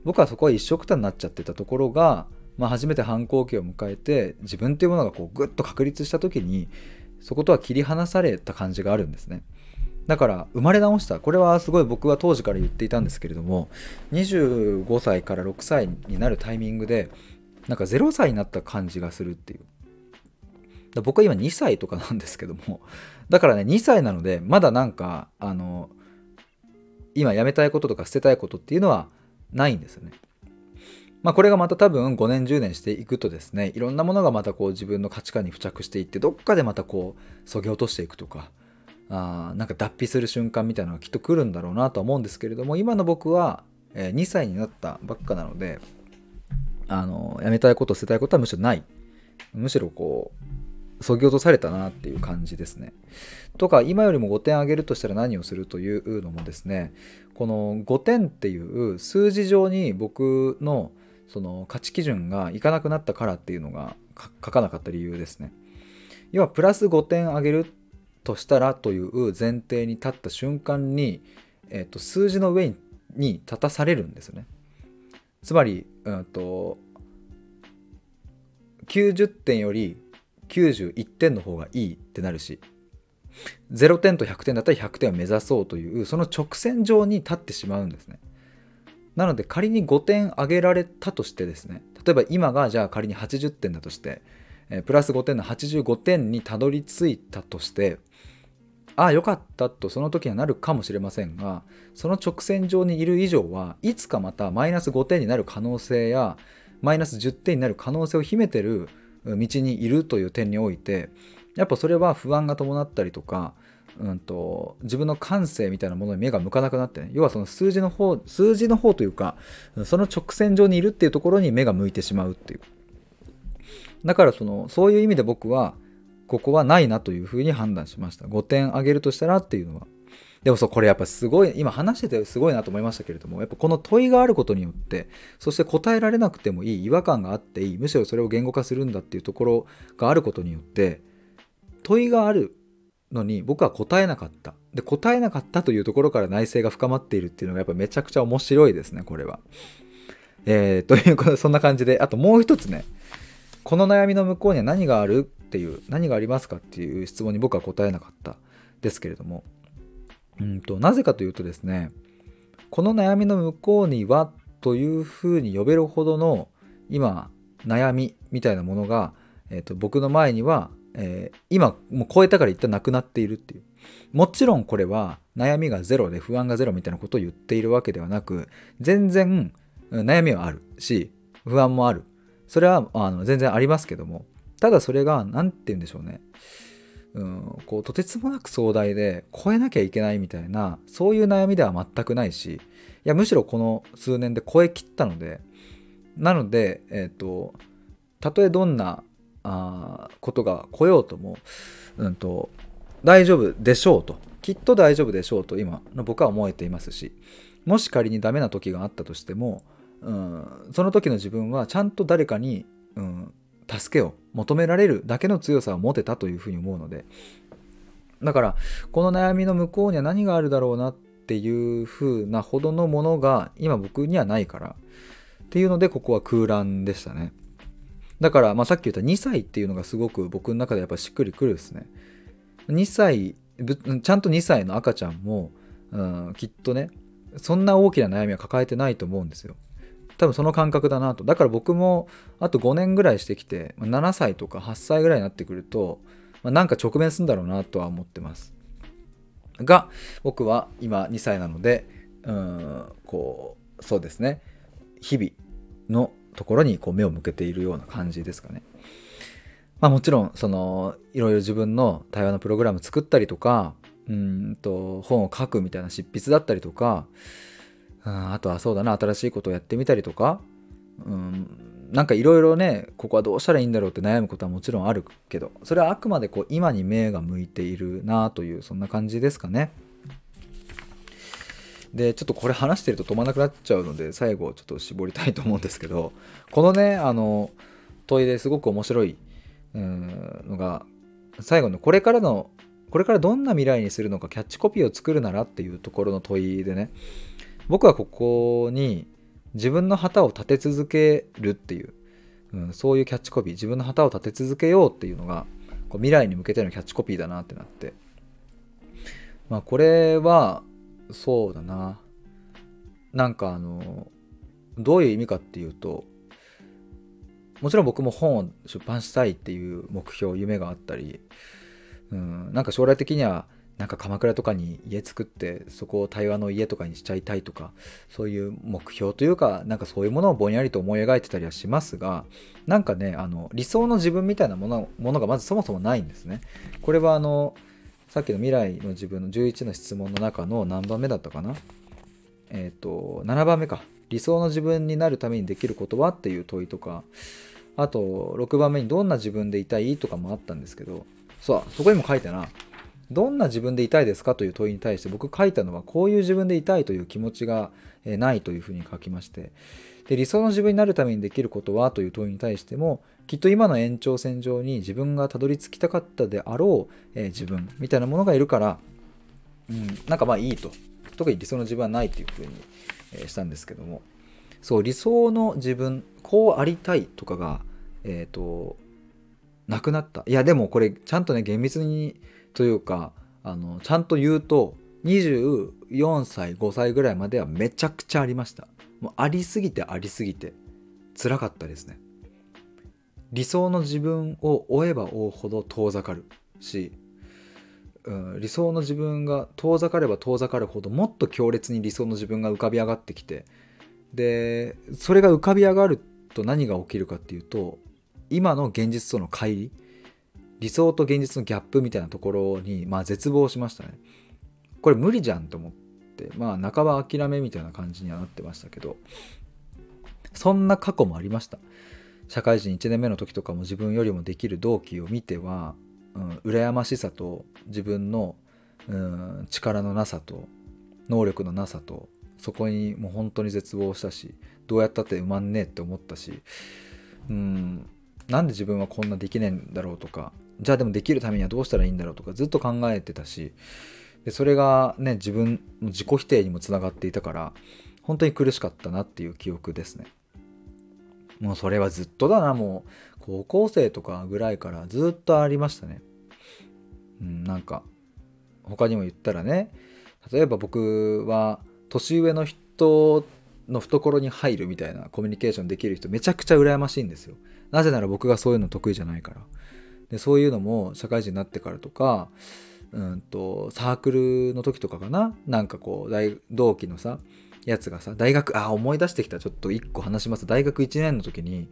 僕はそこは一緒くたになっちゃってたところがまあ、初めて反抗期を迎えて自分っていうものがこうグッと確立した時にそことは切り離された感じがあるんですね。だから生まれ直したこれはすごい僕は当時から言っていたんですけれども25歳から6歳になるタイミングでなんか0歳になった感じがするっていう僕は今2歳とかなんですけどもだからね2歳なのでまだなんかあの今やめたいこととか捨てたいことっていうのはないんですよね。まあこれがまた多分5年10年していくとですねいろんなものがまたこう自分の価値観に付着していってどっかでまたこうそぎ落としていくとかあなんか脱皮する瞬間みたいなのがきっと来るんだろうなと思うんですけれども今の僕は、え2歳になったばっかなのであのやめたいこと捨てたいことはむしろない。むしろこうそぎ落とされたなっていう感じですね。とか今よりも5点上げるとしたら何をするというのもですねこの5点っていう数字上に僕のその価値基準がいかなくなったからっていうのが書かなかった理由ですね。要はプラス5点上げるとしたらという前提に立った瞬間に、えー、と数字の上に立たされるんですよね。つまり、うんと、90点より91点の方がいいってなるし0点と100点だったら100点を目指そうというその直線上に立ってしまうんですね。なので仮に5点上げられたとしてですね例えば今がじゃあ仮に80点だとしてプラス5点の85点にたどり着いたとしてああよかったとその時にはなるかもしれませんがその直線上にいる以上はいつかまたマイナス5点になる可能性やマイナス10点になる可能性を秘めてる道にいるという点においてやっぱそれは不安が伴ったりとか、うんと、自分の感性みたいなものに目が向かなくなって、ね、要はその数字の方数字の方というかその直線上にいるっていうところに目が向いてしまうっていう。だからそのそういう意味で僕はここはないなというふうに判断しました。5点あげるとしたらっていうのは。でもそうこれやっぱすごい今話しててすごいなと思いましたけれどもやっぱこの問いがあることによってそして答えられなくてもいい違和感があっていいむしろそれを言語化するんだっていうところがあることによって問いがあるのに僕は答えなかったで答えなかったというところから内政が深まっているっていうのがやっぱめちゃくちゃ面白いですねこれは。えー、ということでそんな感じであともう一つねこの悩みの向こうには何があるっていう何がありますかっていう質問に僕は答えなかったですけれどもうんとなぜかというとですねこの悩みの向こうにはというふうに呼べるほどの今悩みみたいなものが、えー、と僕の前には、えー、今もう超えたから一旦なくなっているっていう。もちろんこれは悩みがゼロで不安がゼロみたいなことを言っているわけではなく全然悩みはあるし不安もある。それはあの全然ありますけども。ただそれが何て言うんでしょうね。うんこうとてつもなく壮大で超えなきゃいけないみたいなそういう悩みでは全くないしいやむしろこの数年で超えきったのでなのでえ、ー、とたとえどんなあことが来ようとも、うんと、大丈夫でしょうときっと大丈夫でしょうと今の僕は思えていますしもし仮にダメな時があったとしてもうん、その時の自分はちゃんと誰かに、うん、助けを求められるだけの強さを持てたというふうに思うのでだからこの悩みの向こうには何があるだろうなっていうふうなほどのものが今僕にはないからっていうのでここは空欄でしたね。だから、まあ、さっき言った2歳っていうのがすごく僕の中でやっぱしっくりくるですね。2歳ちゃんと2歳の赤ちゃんも、うん、きっとねそんな大きな悩みは抱えてないと思うんですよ。多分その感覚だなと。だから僕もあと5年ぐらいしてきて7歳とか8歳ぐらいになってくると、まあ、なんか直面するんだろうなとは思ってます。が僕は今2歳なのでうんこうそうですね。日々のところにこう目を向けているような感じですかね。まあもちろんそのいろいろ自分の対話のプログラム作ったりとかうんと本を書くみたいな執筆だったりとか、あとはそうだな新しいことをやってみたりとか、うん、なんかいろいろねここはどうしたらいいんだろうって悩むことはもちろんあるけどそれはあくまでこう今に目が向いているなというそんな感じですかね。でちょっとこれ話してると止まらなくなっちゃうので最後ちょっと絞りたいと思うんですけどこのねあの問いですごく面白いのが最後のこれからのこれからどんな未来にするのかキャッチコピーを作るならっていうところの問いでね僕はここに自分の旗を立て続けるっていううん、そういうキャッチコピー自分の旗を立て続けようっていうのがこう未来に向けてのキャッチコピーだなってなって。まあこれはそうだな。なんかあのどういう意味かっていうともちろん僕も本を出版したいっていう目標夢があったりうんなんか将来的にはなんか鎌倉とかに家作ってそこを対話の家とかにしちゃいたいとかそういう目標というかなんかそういうものをぼんやりと思い描いてたりはしますがなんかねあの理想の自分みたいなものものがまずそもそもないんですね。これはあのさっきの未来の自分の11の質問の中の何番目だったかな？えっ、ー、と7番目か。理想の自分になるためにできることはっていう問いとかあと6番目にどんな自分でいたいとかもあったんですけどそうそこにも書いたな。どんな自分でいたいですかという問いに対して僕書いたのはこういう自分でいたいという気持ちがないというふうに書きまして。で理想の自分になるためにできることはという問いに対してもきっと今の延長線上に自分がたどり着きたかったであろう、え、自分みたいなものがいるから、うん、なんかまあいいと特に理想の自分はないというふうに、え、したんですけども。そう理想の自分こうありたいとかがえっ、ー、となくなった。いやでもこれちゃんとね厳密にというかあのちゃんと言うと24歳5歳ぐらいまではめちゃくちゃありました。もうありすぎてありすぎて辛かったですね。理想の自分を追えば追うほど遠ざかるし、うん、理想の自分が遠ざかれば遠ざかるほどもっと強烈に理想の自分が浮かび上がってきてでそれが浮かび上がると何が起きるかっていうと今の現実との乖離理想と現実のギャップみたいなところに、まあ、絶望しましたね。これ無理じゃんと思って、まあ、半ば諦めみたいな感じにはなってましたけど、そんな過去もありました。社会人1年目の時とかも自分よりもできる同期を見ては、うん、羨ましさと自分の、うん、力のなさと能力のなさとそこにもう本当に絶望したしどうやったって埋まんねえって思ったし、うん、なんで自分はこんなできねえんだろうとかじゃあでもできるためにはどうしたらいいんだろうとかずっと考えてたしでそれがね自分の自己否定にもつながっていたから本当に苦しかったなっていう記憶ですね。もうそれはずっとだな。もう高校生とかぐらいからずっとありましたね。うんなんか他にも言ったらね例えば僕は年上の人の懐に入るみたいなコミュニケーションできる人めちゃくちゃ羨ましいんですよ。なぜなら僕がそういうの得意じゃないから。でそういうのも社会人になってからとかうんとサークルの時とかかな？なんかこう大同期のさやつがさ大学あ思い出してきた。ちょっと1個話します。大学1年の時に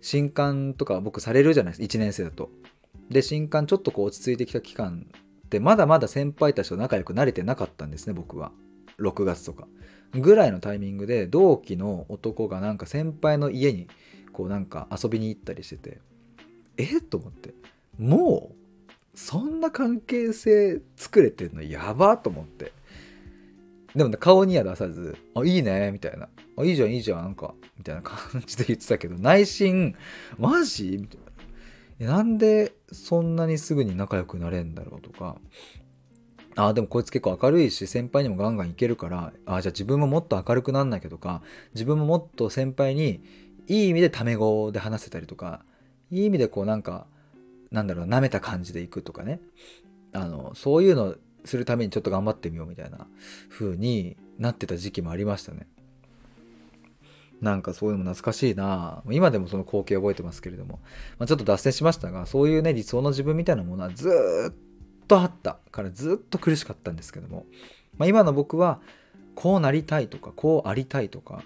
新刊とか僕されるじゃないですか。1年生だと。で新刊ちょっとこう落ち着いてきた期間ってまだまだ先輩たちと仲良くなれてなかったんですね僕は。6月とか。ぐらいのタイミングで同期の男がなんか先輩の家にこうなんか遊びに行ったりしててえ？っと思って。もうそんな関係性作れてんのやばと思って。でも、ね、顔には出さず「あいいね」みたいな「あいいじゃんいいじゃん」なんかみたいな感じで言ってたけど内心「マジ?」みたいな。なんでそんなにすぐに仲良くなれんだろうとか。ああでもこいつ結構明るいし先輩にもガンガンいけるからあじゃあ自分ももっと明るくなんなきゃとか自分ももっと先輩にいい意味でタメ語で話せたりとかいい意味でこうなんかなんだろう舐めた感じでいくとかね。あのそういうのするためにちょっと頑張ってみようみたいな風になってた時期もありましたね。なんかそういうのも懐かしいな。今でもその光景覚えてますけれども、まあ、ちょっと脱線しましたがそういうね理想の自分みたいなものはずっとあったからずっと苦しかったんですけども、まあ、今の僕はこうなりたいとかこうありたいとか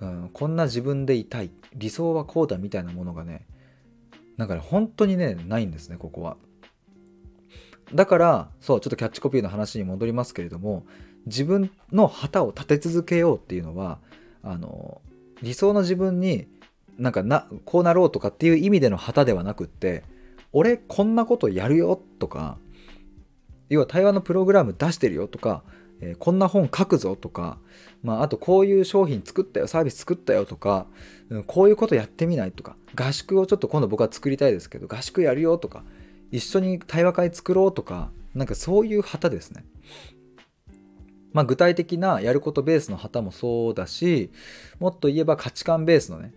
うん、こんな自分でいたい。理想はこうだみたいなものがねなんかね本当にねないんですねここは。だからそうちょっとキャッチコピーの話に戻りますけれども自分の旗を立て続けようっていうのはあの理想の自分になんかなこうなろうとかっていう意味での旗ではなくって俺こんなことやるよとか要は対話のプログラム出してるよとかえー、こんな本書くぞとか、まあ、あとこういう商品作ったよサービス作ったよとか、うん、こういうことやってみないとか合宿をちょっと今度僕は作りたいですけど合宿やるよとか一緒に対話会作ろうとかなんかそういう旗ですね。まあ、具体的なやることベースの旗もそうだしもっと言えば価値観ベースのね、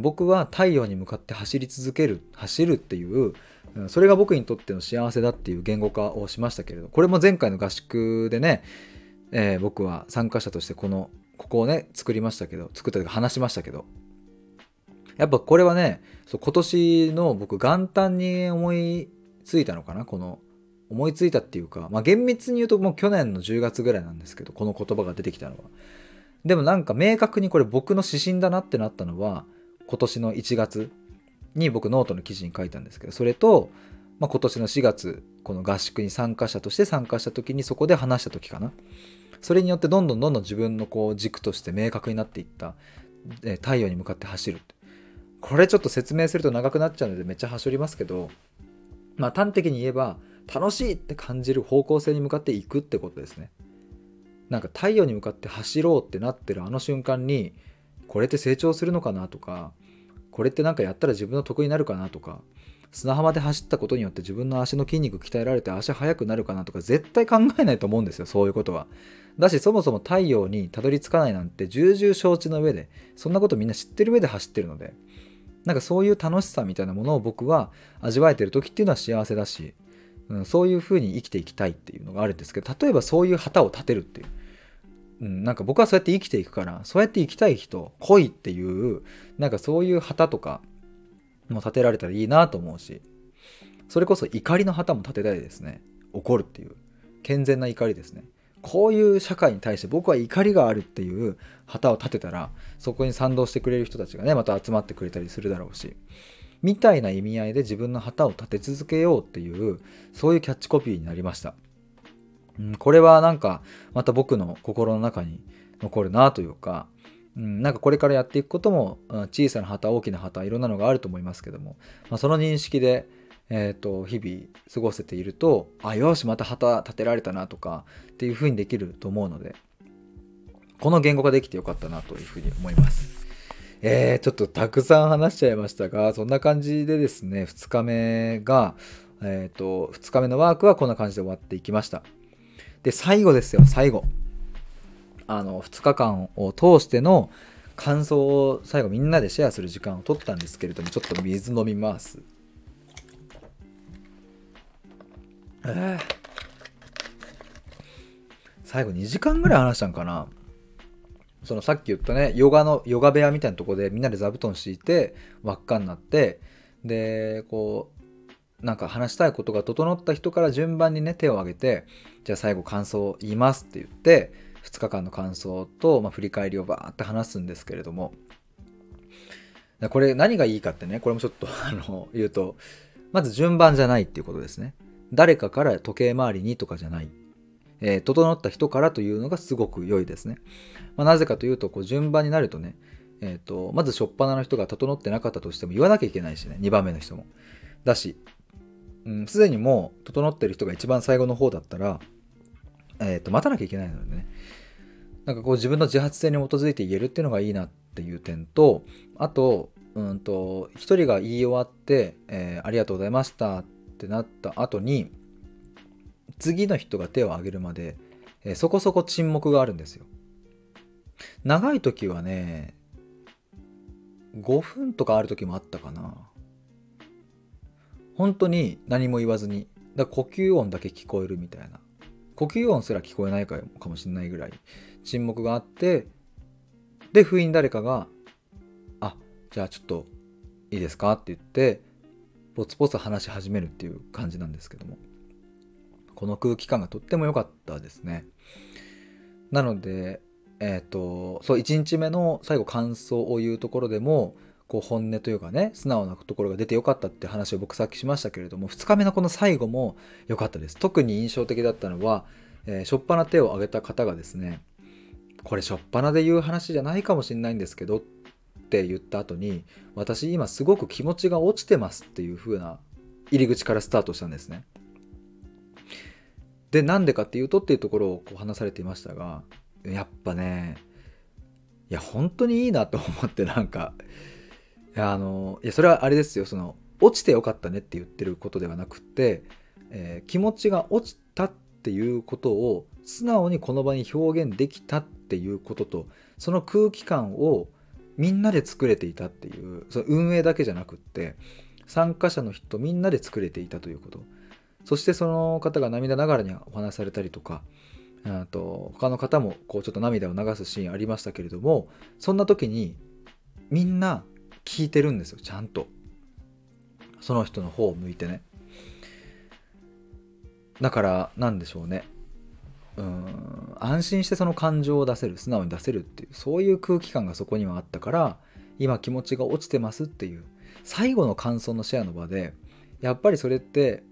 僕は太陽に向かって走り続ける走るっていうそれが僕にとっての幸せだっていう言語化をしましたけれどこれも前回の合宿でね、えー、僕は参加者としてこのここをね作りましたけど作ったというか話しましたけどやっぱこれはねそう今年の僕元旦に思いついたのかなこの思いついたっていうか、まあ、厳密に言うともう去年の10月ぐらいなんですけどこの言葉が出てきたのは。でもなんか明確にこれ僕の指針だなってなったのは今年の1月に僕ノートの記事に書いたんですけどそれと、まあ、今年の4月この合宿に参加者として参加した時にそこで話した時かな。それによってどんどんどんどん自分のこう軸として明確になっていった、えー、太陽に向かって走る。これちょっと説明すると長くなっちゃうのでめっちゃ走りますけどまあ端的に言えば楽しいって感じる方向性に向かっていくってことですね。なんか太陽に向かって走ろうってなってるあの瞬間にこれって成長するのかなとかこれって何かやったら自分の得になるかなとか砂浜で走ったことによって自分の足の筋肉鍛えられて足速くなるかなとか絶対考えないと思うんですよそういうことは。だしそもそも太陽にたどり着かないなんて重々承知の上でそんなことみんな知ってる上で走ってるのでなんかそういう楽しさみたいなものを僕は味わえてる時っていうのは幸せだし、うん、そういうふうに生きていきたいっていうのがあるんですけど例えばそういう旗を立てるっていう。うん、なんか僕はそうやって生きていくからそうやって生きたい人来いっていうなんかそういう旗とかも立てられたらいいなと思うしそれこそ怒りの旗も立てたいですね。怒るっていう健全な怒りですね。こういう社会に対して僕は怒りがあるっていう旗を立てたらそこに賛同してくれる人たちがねまた集まってくれたりするだろうしみたいな意味合いで自分の旗を立て続けようっていうそういうキャッチコピーになりました。うん、これはなんかまた僕の心の中に残るなというか、うん、なんかこれからやっていくことも小さな旗大きな旗いろんなのがあると思いますけども、まあ、その認識で、えーと、日々過ごせているとあよしまた旗立てられたなとかっていうふうにできると思うのでこの言語ができてよかったなというふうに思います。えー、ちょっとたくさん話しちゃいましたがそんな感じでですね2日目がえっ、ー、と2日目のワークはこんな感じで終わっていきました。で、最後ですよ、最後。あの、2日間を通しての感想を最後みんなでシェアする時間を取ったんですけれども、ちょっと水飲みます。え、最後2時間ぐらい話したんかなそのさっき言ったねヨガのヨガ部屋みたいなとこでみんなで座布団敷いて輪っかになってでこうなんか話したいことが整った人から順番にね手を挙げてじゃあ最後感想を言いますって言って2日間の感想と、まあ、振り返りをバーって話すんですけれども。これ何がいいかってねこれもちょっと あの言うとまず順番じゃないっていうことですね。誰かから時計回りにとかじゃない、えー、整った人からというのがすごく良いですね、まあ、なぜかというとこう順番になるとねえーと、まず初っ端の人が整ってなかったとしても言わなきゃいけないしね2番目の人も。だしすで、ん、にもう整ってる人が一番最後の方だったら、えー、と待たなきゃいけないのでね。なんかこう自分の自発性に基づいて言えるっていうのがいいなっていう点とあとうんと一人が言い終わって、えー、ありがとうございましたってなった後に次の人が手を挙げるまで、えー、そこそこ沈黙があるんですよ。長い時はね5分とかある時もあったかな。本当に何も言わずにだ呼吸音だけ聞こえるみたいな呼吸音すら聞こえないかもしれないぐらい沈黙があってで不意に誰かが「あじゃあちょっといいですか?」って言ってポツポツ話し始めるっていう感じなんですけどもこの空気感がとっても良かったですねなのでえっ、ー、とそう1日目の最後感想を言うところでもこう本音というかね素直なところが出てよかったって話を僕さっきしましたけれども2日目のこの最後も良かったです。特に印象的だったのは、えー、しょっぱな手を挙げた方がですねこれしょっぱなで言う話じゃないかもしれないんですけどって言った後に私今すごく気持ちが落ちてますっていう風な入り口からスタートしたんですね。でなんでかっていうとっていうところをこう話されていましたがやっぱねいや本当にいいなと思ってなんかやあのいやそれはあれですよ。その落ちてよかったねって言ってることではなくて、えー、気持ちが落ちたっていうことを素直にこの場に表現できたっていうこととその空気感をみんなで作れていたっていうその運営だけじゃなくって参加者の人みんなで作れていたということ。そしてその方が涙ながらにお話されたりとかと他の方もこうちょっと涙を流すシーンありましたけれどもそんな時にみんな聞いてるんですよちゃんと。その人の方を向いてね。だから何でしょうね。うん安心してその感情を出せる素直に出せるっていうそういう空気感がそこにはあったから今気持ちが落ちてますっていう最後の感想のシェアの場でやっぱりそれって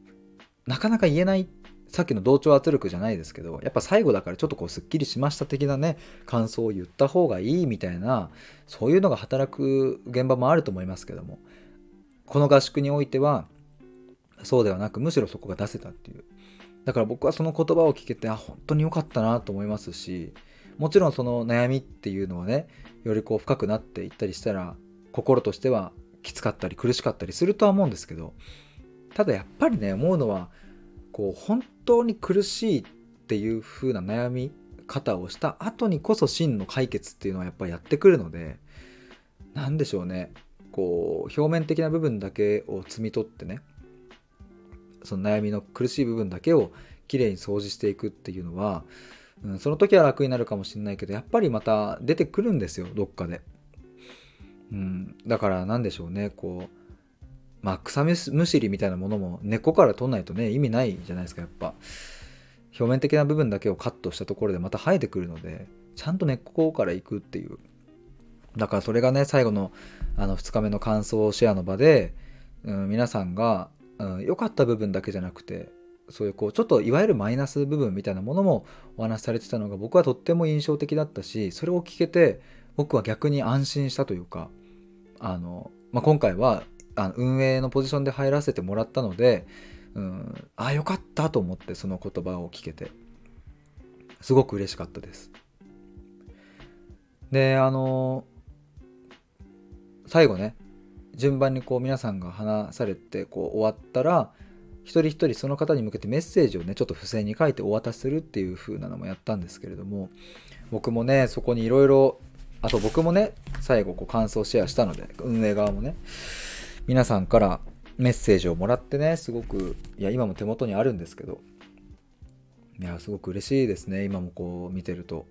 なかなか言えないさっきの同調圧力じゃないですけどやっぱ最後だからちょっとこうすっきりしました的なね感想を言った方がいいみたいなそういうのが働く現場もあると思いますけどもこの合宿においてはそうではなくむしろそこが出せたっていう。だから僕はその言葉を聞けてあ本当に良かったなと思いますしもちろんその悩みっていうのはねよりこう深くなっていったりしたら心としてはきつかったり苦しかったりするとは思うんですけどただやっぱりね思うのはこう本当に苦しいっていう風な悩み方をした後にこそ真の解決っていうのはやっぱやってくるので何でしょうねこう表面的な部分だけを摘み取ってねその悩みの苦しい部分だけをきれいに掃除していくっていうのは、うん、その時は楽になるかもしれないけどやっぱりまた出てくるんですよどっかで。うん、だから何でしょうねこうまあ草むしりみたいなものも根っこから取んないとね意味ないじゃないですかやっぱ。表面的な部分だけをカットしたところでまた生えてくるのでちゃんと根っこからいくっていう。だからそれがね最後のあの2日目の感想シェアの場で、うん、皆さんが良、うん、かった部分だけじゃなくてそういうこうちょっといわゆるマイナス部分みたいなものもお話しされてたのが僕はとっても印象的だったしそれを聞けて僕は逆に安心したというかあの、まあ、今回はあの運営のポジションで入らせてもらったので、うん、ああよかったと思ってその言葉を聞けて。すごく嬉しかったです。であの最後ね順番にこう皆さんが話されてこう終わったら一人一人その方に向けてメッセージをねちょっと付箋に書いてお渡しするっていう風なのもやったんですけれども僕もねそこにいろいろあと僕もね最後こう感想シェアしたので運営側もね。皆さんからメッセージをもらってねすごくいや今も手元にあるんですけどいやすごく嬉しいですね。今もこう見てると。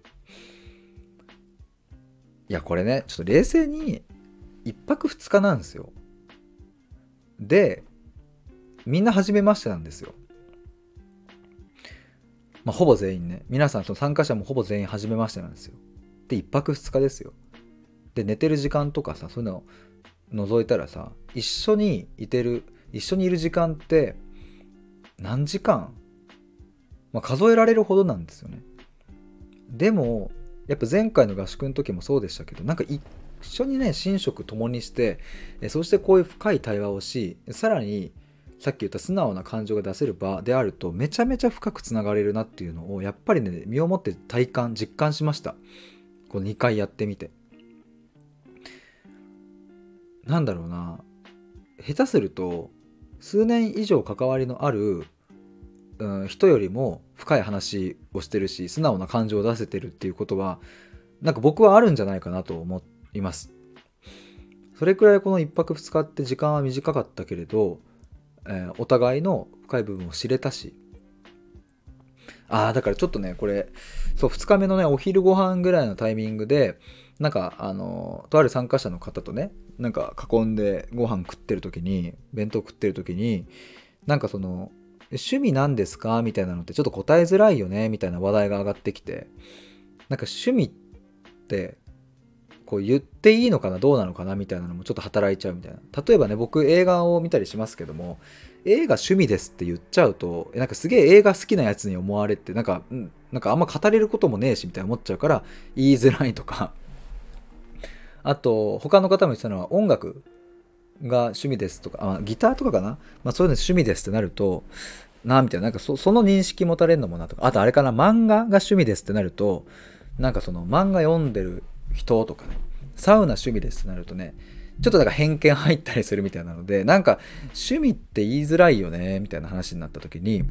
いやこれねちょっと冷静に1泊2日なんですよ。でみんな初めましてなんですよ。まあほぼ全員ね皆さんその参加者もほぼ全員初めましてなんですよ。で1泊2日ですよ。で寝てる時間とかさそういうの覗いたらさ一緒にいてる一緒にいる時間って何時間、まあ、数えられるほどなんですよね。でもやっぱ前回の合宿の時もそうでしたけどなんか一緒にね寝食共にしてそしてこういう深い対話をしさらにさっき言った素直な感情が出せる場であるとめちゃめちゃ深くつながれるなっていうのをやっぱりね身をもって体感実感しました。この2回やってみて。なんだろうな。下手すると数年以上関わりのある、うん、人よりも深い話をしてるし素直な感情を出せてるっていうことはなんか僕はあるんじゃないかなと思います。それくらいこの1泊2日って時間は短かったけれど、えー、お互いの深い部分を知れたし。ああだからちょっとねこれそう2日目のねお昼ご飯ぐらいのタイミングでなんかあのとある参加者の方とねなんか囲んでご飯食ってる時に弁当食ってる時になんかその趣味なんですかみたいなのってちょっと答えづらいよねみたいな話題が上がってきてなんか趣味ってこう言っていいのかなどうなのかなみたいなのもちょっと働いちゃうみたいな。例えばね僕映画を見たりしますけども映画趣味ですって言っちゃうとなんかすげえ映画好きなやつに思われてなんかなんかあんま語れることもねえしみたいな思っちゃうから言いづらいとかあと、他の方も言ってたのは音楽が趣味ですとか、あギターとかかな、まあ、そういうの趣味ですってなると、なみたいな、なんかその認識持たれるのもなとか、あとあれかな、漫画が趣味ですってなると、なんかその漫画読んでる人とかね、サウナ趣味ですってなるとね、ちょっとなんか偏見入ったりするみたいなので、なんか趣味って言いづらいよね、みたいな話になった時に、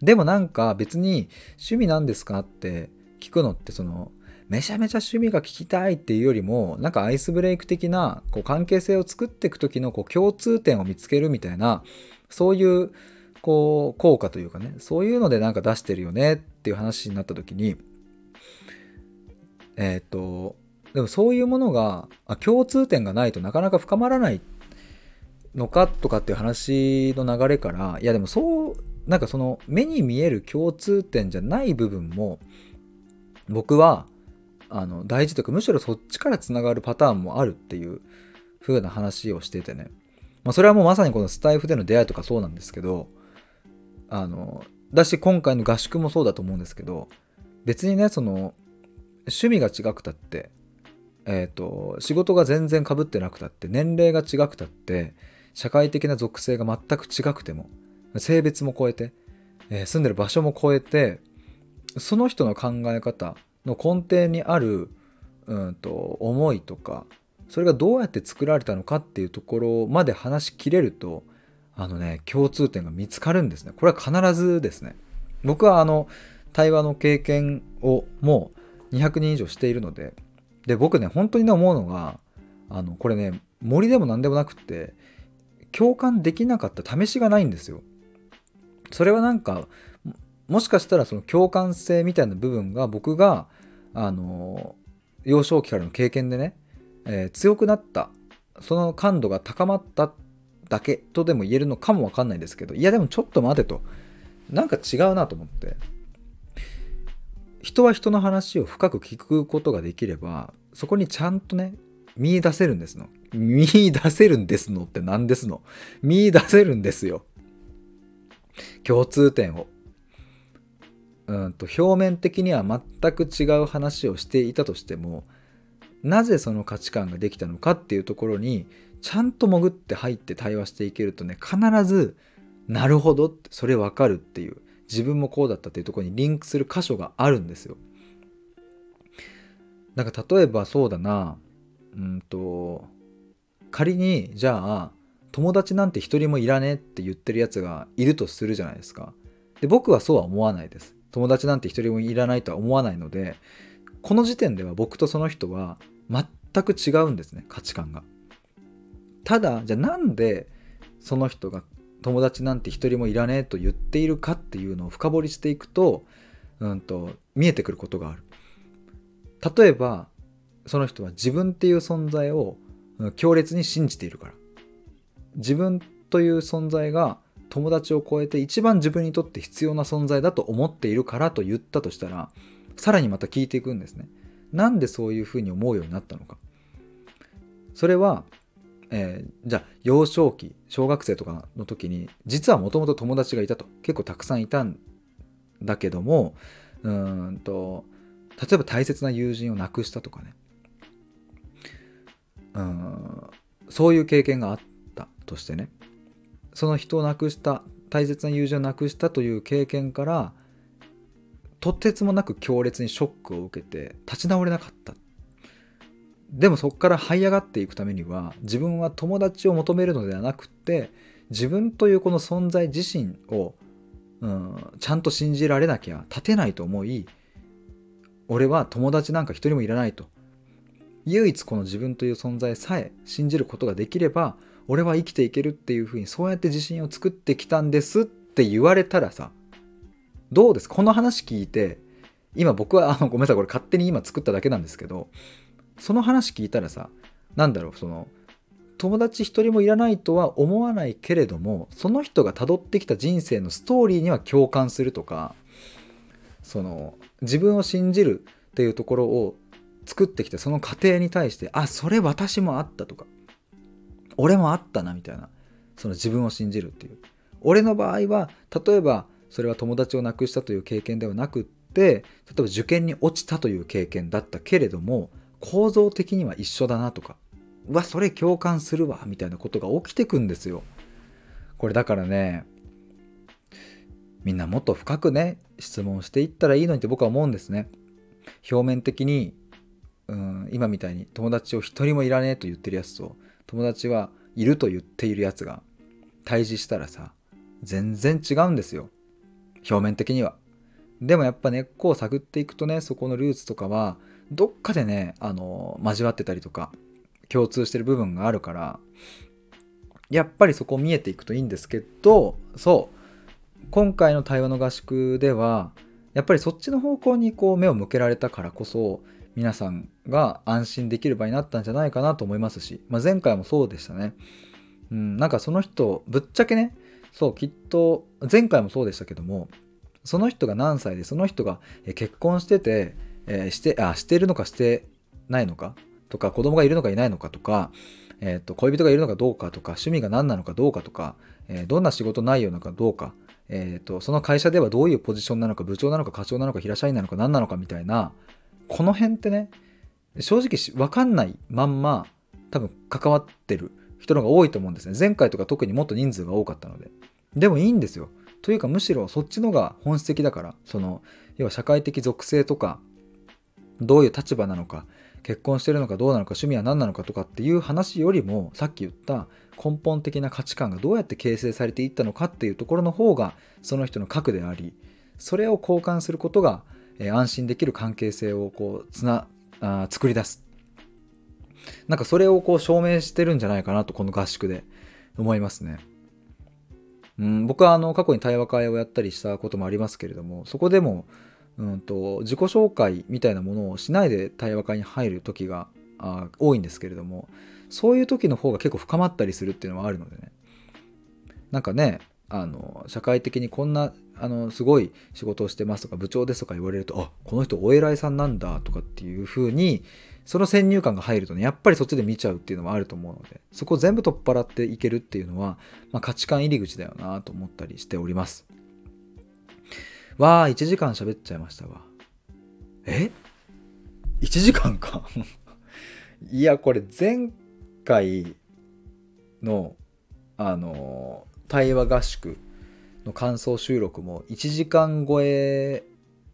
でもなんか別に趣味なんですかって聞くのってそのめちゃめちゃ趣味が聞きたいっていうよりもなんかアイスブレイク的なこう関係性を作っていく時のこう共通点を見つけるみたいなそういうこう効果というかねそういうのでなんか出してるよねっていう話になった時にえっ、とでもそういうものが共通点がないとなかなか深まらないのかとかっていう話の流れからいやでもそうなんかその目に見える共通点じゃない部分も僕はあの大事というかむしろそっちからつながるパターンもあるっていう風な話をしててね、まあ、それはもうまさにこのスタイフでの出会いとかそうなんですけどあのだし今回の合宿もそうだと思うんですけど別にねその趣味が違くたってえっ、ー、と仕事が全然かぶってなくたって年齢が違くたって社会的な属性が全く違くても性別も超えて、えー、住んでる場所も超えてその人の考え方の根底にあるうんと思いとかそれがどうやって作られたのかっていうところまで話しきれるとあのね共通点が見つかるんですね。これは必ずですね。僕はあの対話の経験をもう200人以上しているのでで僕ね本当にね思うのがあのこれね森でも何でもなくって共感できなかった試しがないんですよ。それはなんかもしかしたらその共感性みたいな部分が僕があの幼少期からの経験でね、えー、強くなったその感度が高まっただけとでも言えるのかもわかんないですけどいやでもちょっと待てと。なんか違うなと思って。人は人の話を深く聞くことができればそこにちゃんとね見出せるんですの。見出せるんですのって何ですの。見出せるんですよ。共通点を。うんと表面的には全く違う話をしていたとしてもなぜその価値観ができたのかっていうところにちゃんと潜って入って対話していけるとね必ずなるほどってそれわかるっていう自分もこうだったっていうところにリンクする箇所があるんですよ。なんか例えばそうだなうんと仮にじゃあ友達なんて一人もいらねえって言ってるやつがいるとするじゃないですか。で僕はそうは思わないです。友達なんて一人もいらないとは思わないのでこの時点では僕とその人は全く違うんですね価値観が。ただじゃあなんでその人が友達なんて一人もいらねえと言っているかっていうのを深掘りしていくと,、うんと、見えてくることがある。例えばその人は自分っていう存在を強烈に信じているから自分という存在が友達を超えて一番自分にとって必要な存在だと思っているからと言ったとしたらさらにまた聞いていくんですね。なんでそういうふうに思うようになったのか。それは、えー、じゃあ幼少期小学生とかの時に実はもともと友達がいたと結構たくさんいたんだけどもうんと例えば大切な友人を亡くしたとかねうんそういう経験があったとしてねその人を亡くした大切な友人を亡くしたという経験からとてつもなく強烈にショックを受けて立ち直れなかった。でもそこから這い上がっていくためには自分は友達を求めるのではなくって自分というこの存在自身を、うん、ちゃんと信じられなきゃ立てないと思い俺は友達なんか一人もいらないと。唯一この自分という存在さえ信じることができれば俺は生きていけるっていうふうにそうやって自信を作ってきたんですって言われたらさどうです？この話聞いて今僕はあのごめんなさいこれ勝手に今作っただけなんですけどその話聞いたらさ何だろうその友達一人もいらないとは思わないけれどもその人がたどってきた人生のストーリーには共感するとかその自分を信じるっていうところを作ってきたその過程に対してあそれ私もあったとか俺もあったなみたいなその自分を信じるっていう。俺の場合は例えばそれは友達を亡くしたという経験ではなくって例えば受験に落ちたという経験だったけれども構造的には一緒だなとかうわそれ共感するわみたいなことが起きてくんですよ。これだからねみんなもっと深くね質問していったらいいのにって僕は思うんですね。表面的にうん今みたいに友達を一人もいらねえと言ってるやつと友達はいると言っているやつが対峙したらさ全然違うんですよ。表面的には。でもやっぱ根っこを探っていくとねそこのルーツとかはどっかでねあの交わってたりとか共通してる部分があるからやっぱりそこ見えていくといいんですけどそう。今回の対話の合宿ではやっぱりそっちの方向にこう目を向けられたからこそ皆さんが安心できる場になったんじゃないかなと思いますし、まあ、前回もそうでしたね。うん、なんかその人ぶっちゃけねそうきっと前回もそうでしたけどもその人が何歳でその人が結婚してて、えー、してあしてるのかしてないのかとか子供がいるのかいないのかとか、えー、と恋人がいるのかどうかとか趣味が何なのかどうかとか、えー、どんな仕事内容なのかどうか、えーと、その会社ではどういうポジションなのか部長なのか課長なのか平社員なのか何なのかみたいなこの辺ってね正直分かんないまんま多分関わってる人の方が多いと思うんですね。前回とか特にもっと人数が多かったので。でもいいんですよ。というかむしろそっちのが本質的だから。その要は社会的属性とかどういう立場なのか結婚してるのかどうなのか趣味は何なのかとかっていう話よりもさっき言った根本的な価値観がどうやって形成されていったのかっていうところの方がその人の核でありそれを交換することが、安心できる関係性をこうつなあ作り出すなんかそれをこう証明してるんじゃないかなとこの合宿で思いますね。うん、僕はあの過去に対話会をやったりしたこともありますけれどもそこでも、うんと、自己紹介みたいなものをしないで対話会に入る時があ多いんですけれどもそういう時の方が結構深まったりするっていうのはあるのでねなんかねあの社会的にこんなあのすごい仕事をしてますとか部長ですとか言われるとあこの人お偉いさんなんだとかっていう風にその先入観が入るとねやっぱりそっちで見ちゃうっていうのもあると思うのでそこを全部取っ払っていけるっていうのは、まあ、価値観入り口だよなと思ったりしております。わあ1時間喋っちゃいましたわ。え？1時間か？いやこれ前回のあの対話合宿の感想収録も1時間超え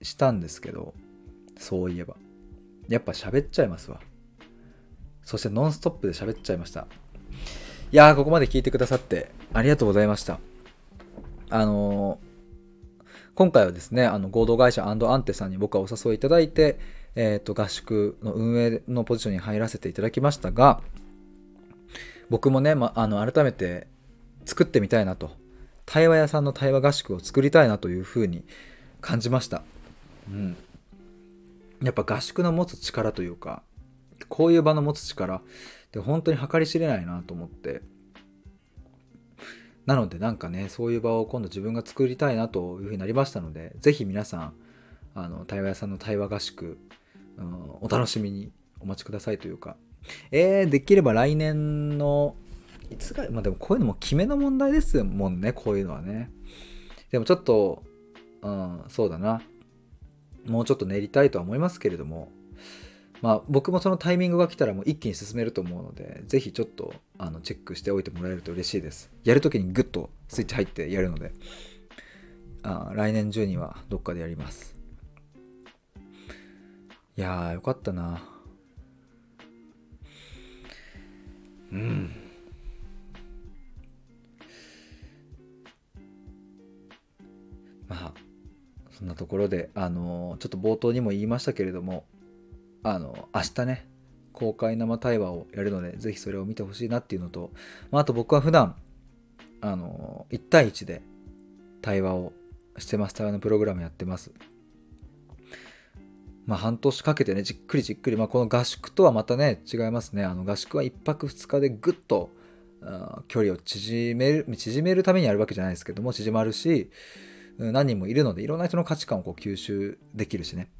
したんですけどそういえばやっぱ喋っちゃいますわ。そしてノンストップで喋っちゃいました。いやー、ここまで聞いてくださってありがとうございました。あのー、今回はですね、あの合同会社アンテさんに僕はお誘いいただいて、えっ、ー、と、合宿の運営のポジションに入らせていただきましたが、僕もね、ま、あの改めて作ってみたいなと、対話屋さんの対話合宿を作りたいなというふうに感じました。うん。やっぱ合宿の持つ力というかこういう場の持つ力って本当に計り知れないなと思ってなのでなんかねそういう場を今度自分が作りたいなというふうになりましたので是非皆さんあの対話屋さんの対話合宿、うん、お楽しみにお待ちくださいというかえー、できれば来年のいつがまあでもこういうのも決めの問題ですもんねこういうのはねでもちょっとうんそうだなもうちょっと練りたいとは思いますけれども、まあ、僕もそのタイミングが来たらもう一気に進めると思うので、ぜひちょっとあのチェックしておいてもらえると嬉しいです。やるときにグッとスイッチ入ってやるので、あ来年中にはどっかでやります。いやー、よかったな。うん。まあ、そんなところで、あのちょっと冒頭にも言いましたけれども、あの明日ね、公開生対話をやるので、ぜひそれを見てほしいなっていうのと、まあ、あと僕は普段、あの1対1で対話をしてます。対話のプログラムやってます。まあ、半年かけてね、じっくりじっくり、まあ、この合宿とはまたね、違いますね。あの合宿は1泊2日でぐっと距離を縮める、縮めるためにやるわけじゃないですけども、縮まるし、何人もいるのでいろんな人の価値観をこう吸収できるしね。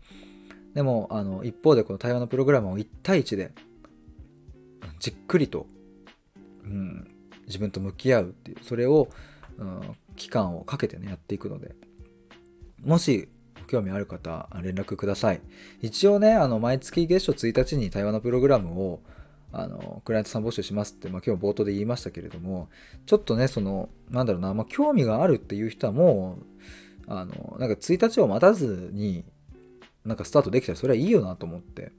でもあの一方でこの対話のプログラムを1対1でじっくりと、うん、自分と向き合うっていうそれを、うん、期間をかけてねやっていくのでもし興味ある方連絡ください。一応ねあの毎月月初1日に対話のプログラムをあのクライアントさん募集しますって、まあ、今日冒頭で言いましたけれどもちょっとねそのなんだろうな、まあ、興味があるっていう人はもうあのなんか1日を待たずになんかスタートできたらそれはいいよなと思って。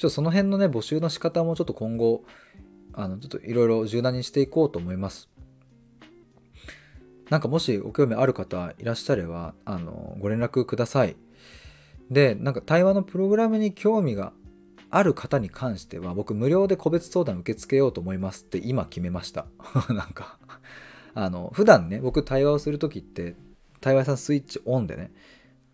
ちょっとその辺のね募集の仕方もちょっと今後あのちょっといろいろ柔軟にしていこうと思います。なんかもしご興味ある方いらっしゃればあのご連絡ください。でなんか対話のプログラムに興味がある方に関しては僕無料で個別相談受け付けようと思いますって今決めました。なんか。あの普段ね僕対話をする時って対話さんスイッチオンでね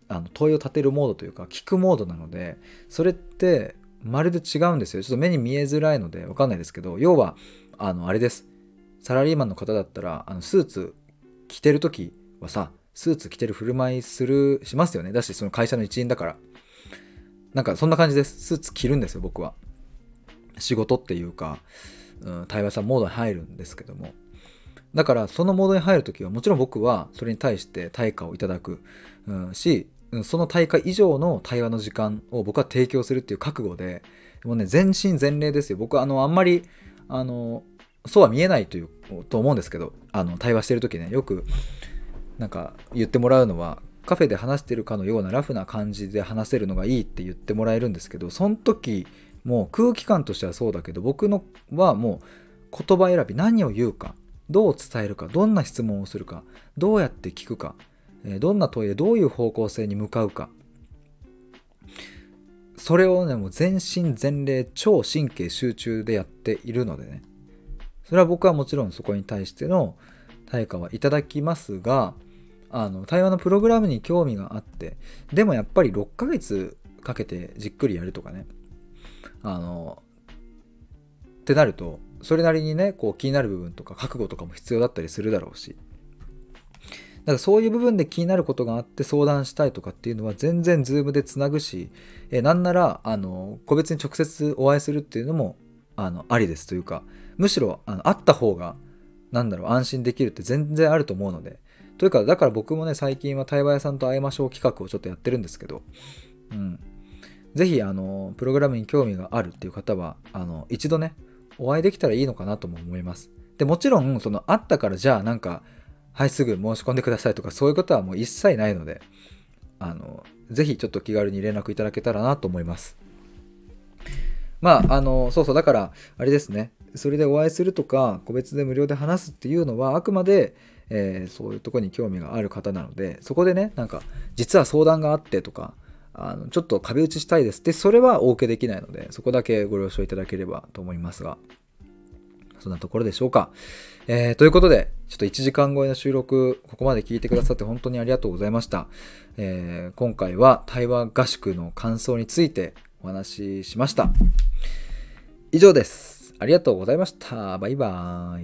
あの問いを立てるモードというか聞くモードなのでそれってまるで違うんですよ。ちょっと目に見えづらいので分かんないですけど要はあのあれです。サラリーマンの方だったらあのスーツ着てる時はさスーツ着てる振る舞いするしますよね。だしその会社の一員だから。なんかそんな感じです。スーツ着るんですよ僕は。仕事っていうか、うん、対話さんモードに入るんですけども。だからそのモードに入る時はもちろん僕はそれに対して対価をいただく、うん、しその対価以上の対話の時間を僕は提供するっていう覚悟で。もうね全身全霊ですよ。僕はあのあんまりあのそうは見えないというと思うんですけどあの対話してる時ねよくなんか言ってもらうのはカフェで話してるかのようなラフな感じで話せるのがいいって言ってもらえるんですけどその時もう空気感としてはそうだけど僕のはもう言葉選び何を言うかどう伝えるかどんな質問をするかどうやって聞くかどんな問いでどういう方向性に向かうか。それをねもう全身全霊超神経集中でやっているのでね。それは僕はもちろんそこに対しての対価はいただきますがあの対話のプログラムに興味があってでもやっぱり6ヶ月かけてじっくりやるとかね。あのってなるとそれなりにねこう気になる部分とか覚悟とかも必要だったりするだろうし。だからそういう部分で気になることがあって相談したいとかっていうのは全然ズームでつなぐし、えなんならあの個別に直接お会いするっていうのもあのありですというかむしろあの会った方がなんだろう安心できるって全然あると思うので。というかだから僕もね最近は対話屋さんと会いましょう企画をちょっとやってるんですけどうん。是非あのプログラムに興味があるっていう方はあの一度ねお会いできたらいいのかなとも思います。でもちろんその会ったからじゃあなんかはいすぐ申し込んでくださいとかそういうことはもう一切ないのであのぜひちょっと気軽に連絡いただけたらなと思います。まああのそうそうだからあれですね。それでお会いするとか個別で無料で話すっていうのはあくまで、えー、そういうとこに興味がある方なのでそこでねなんか実は相談があってとかあのちょっと壁打ちしたいです。ってそれはお受けできないのでそこだけご了承いただければと思いますが。そんなところでしょうか、えー、ということでちょっと1時間超えの収録ここまで聞いてくださって本当にありがとうございました、えー、今回は対話合宿の感想についてお話ししました。以上です。ありがとうございました。バイバー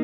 イ。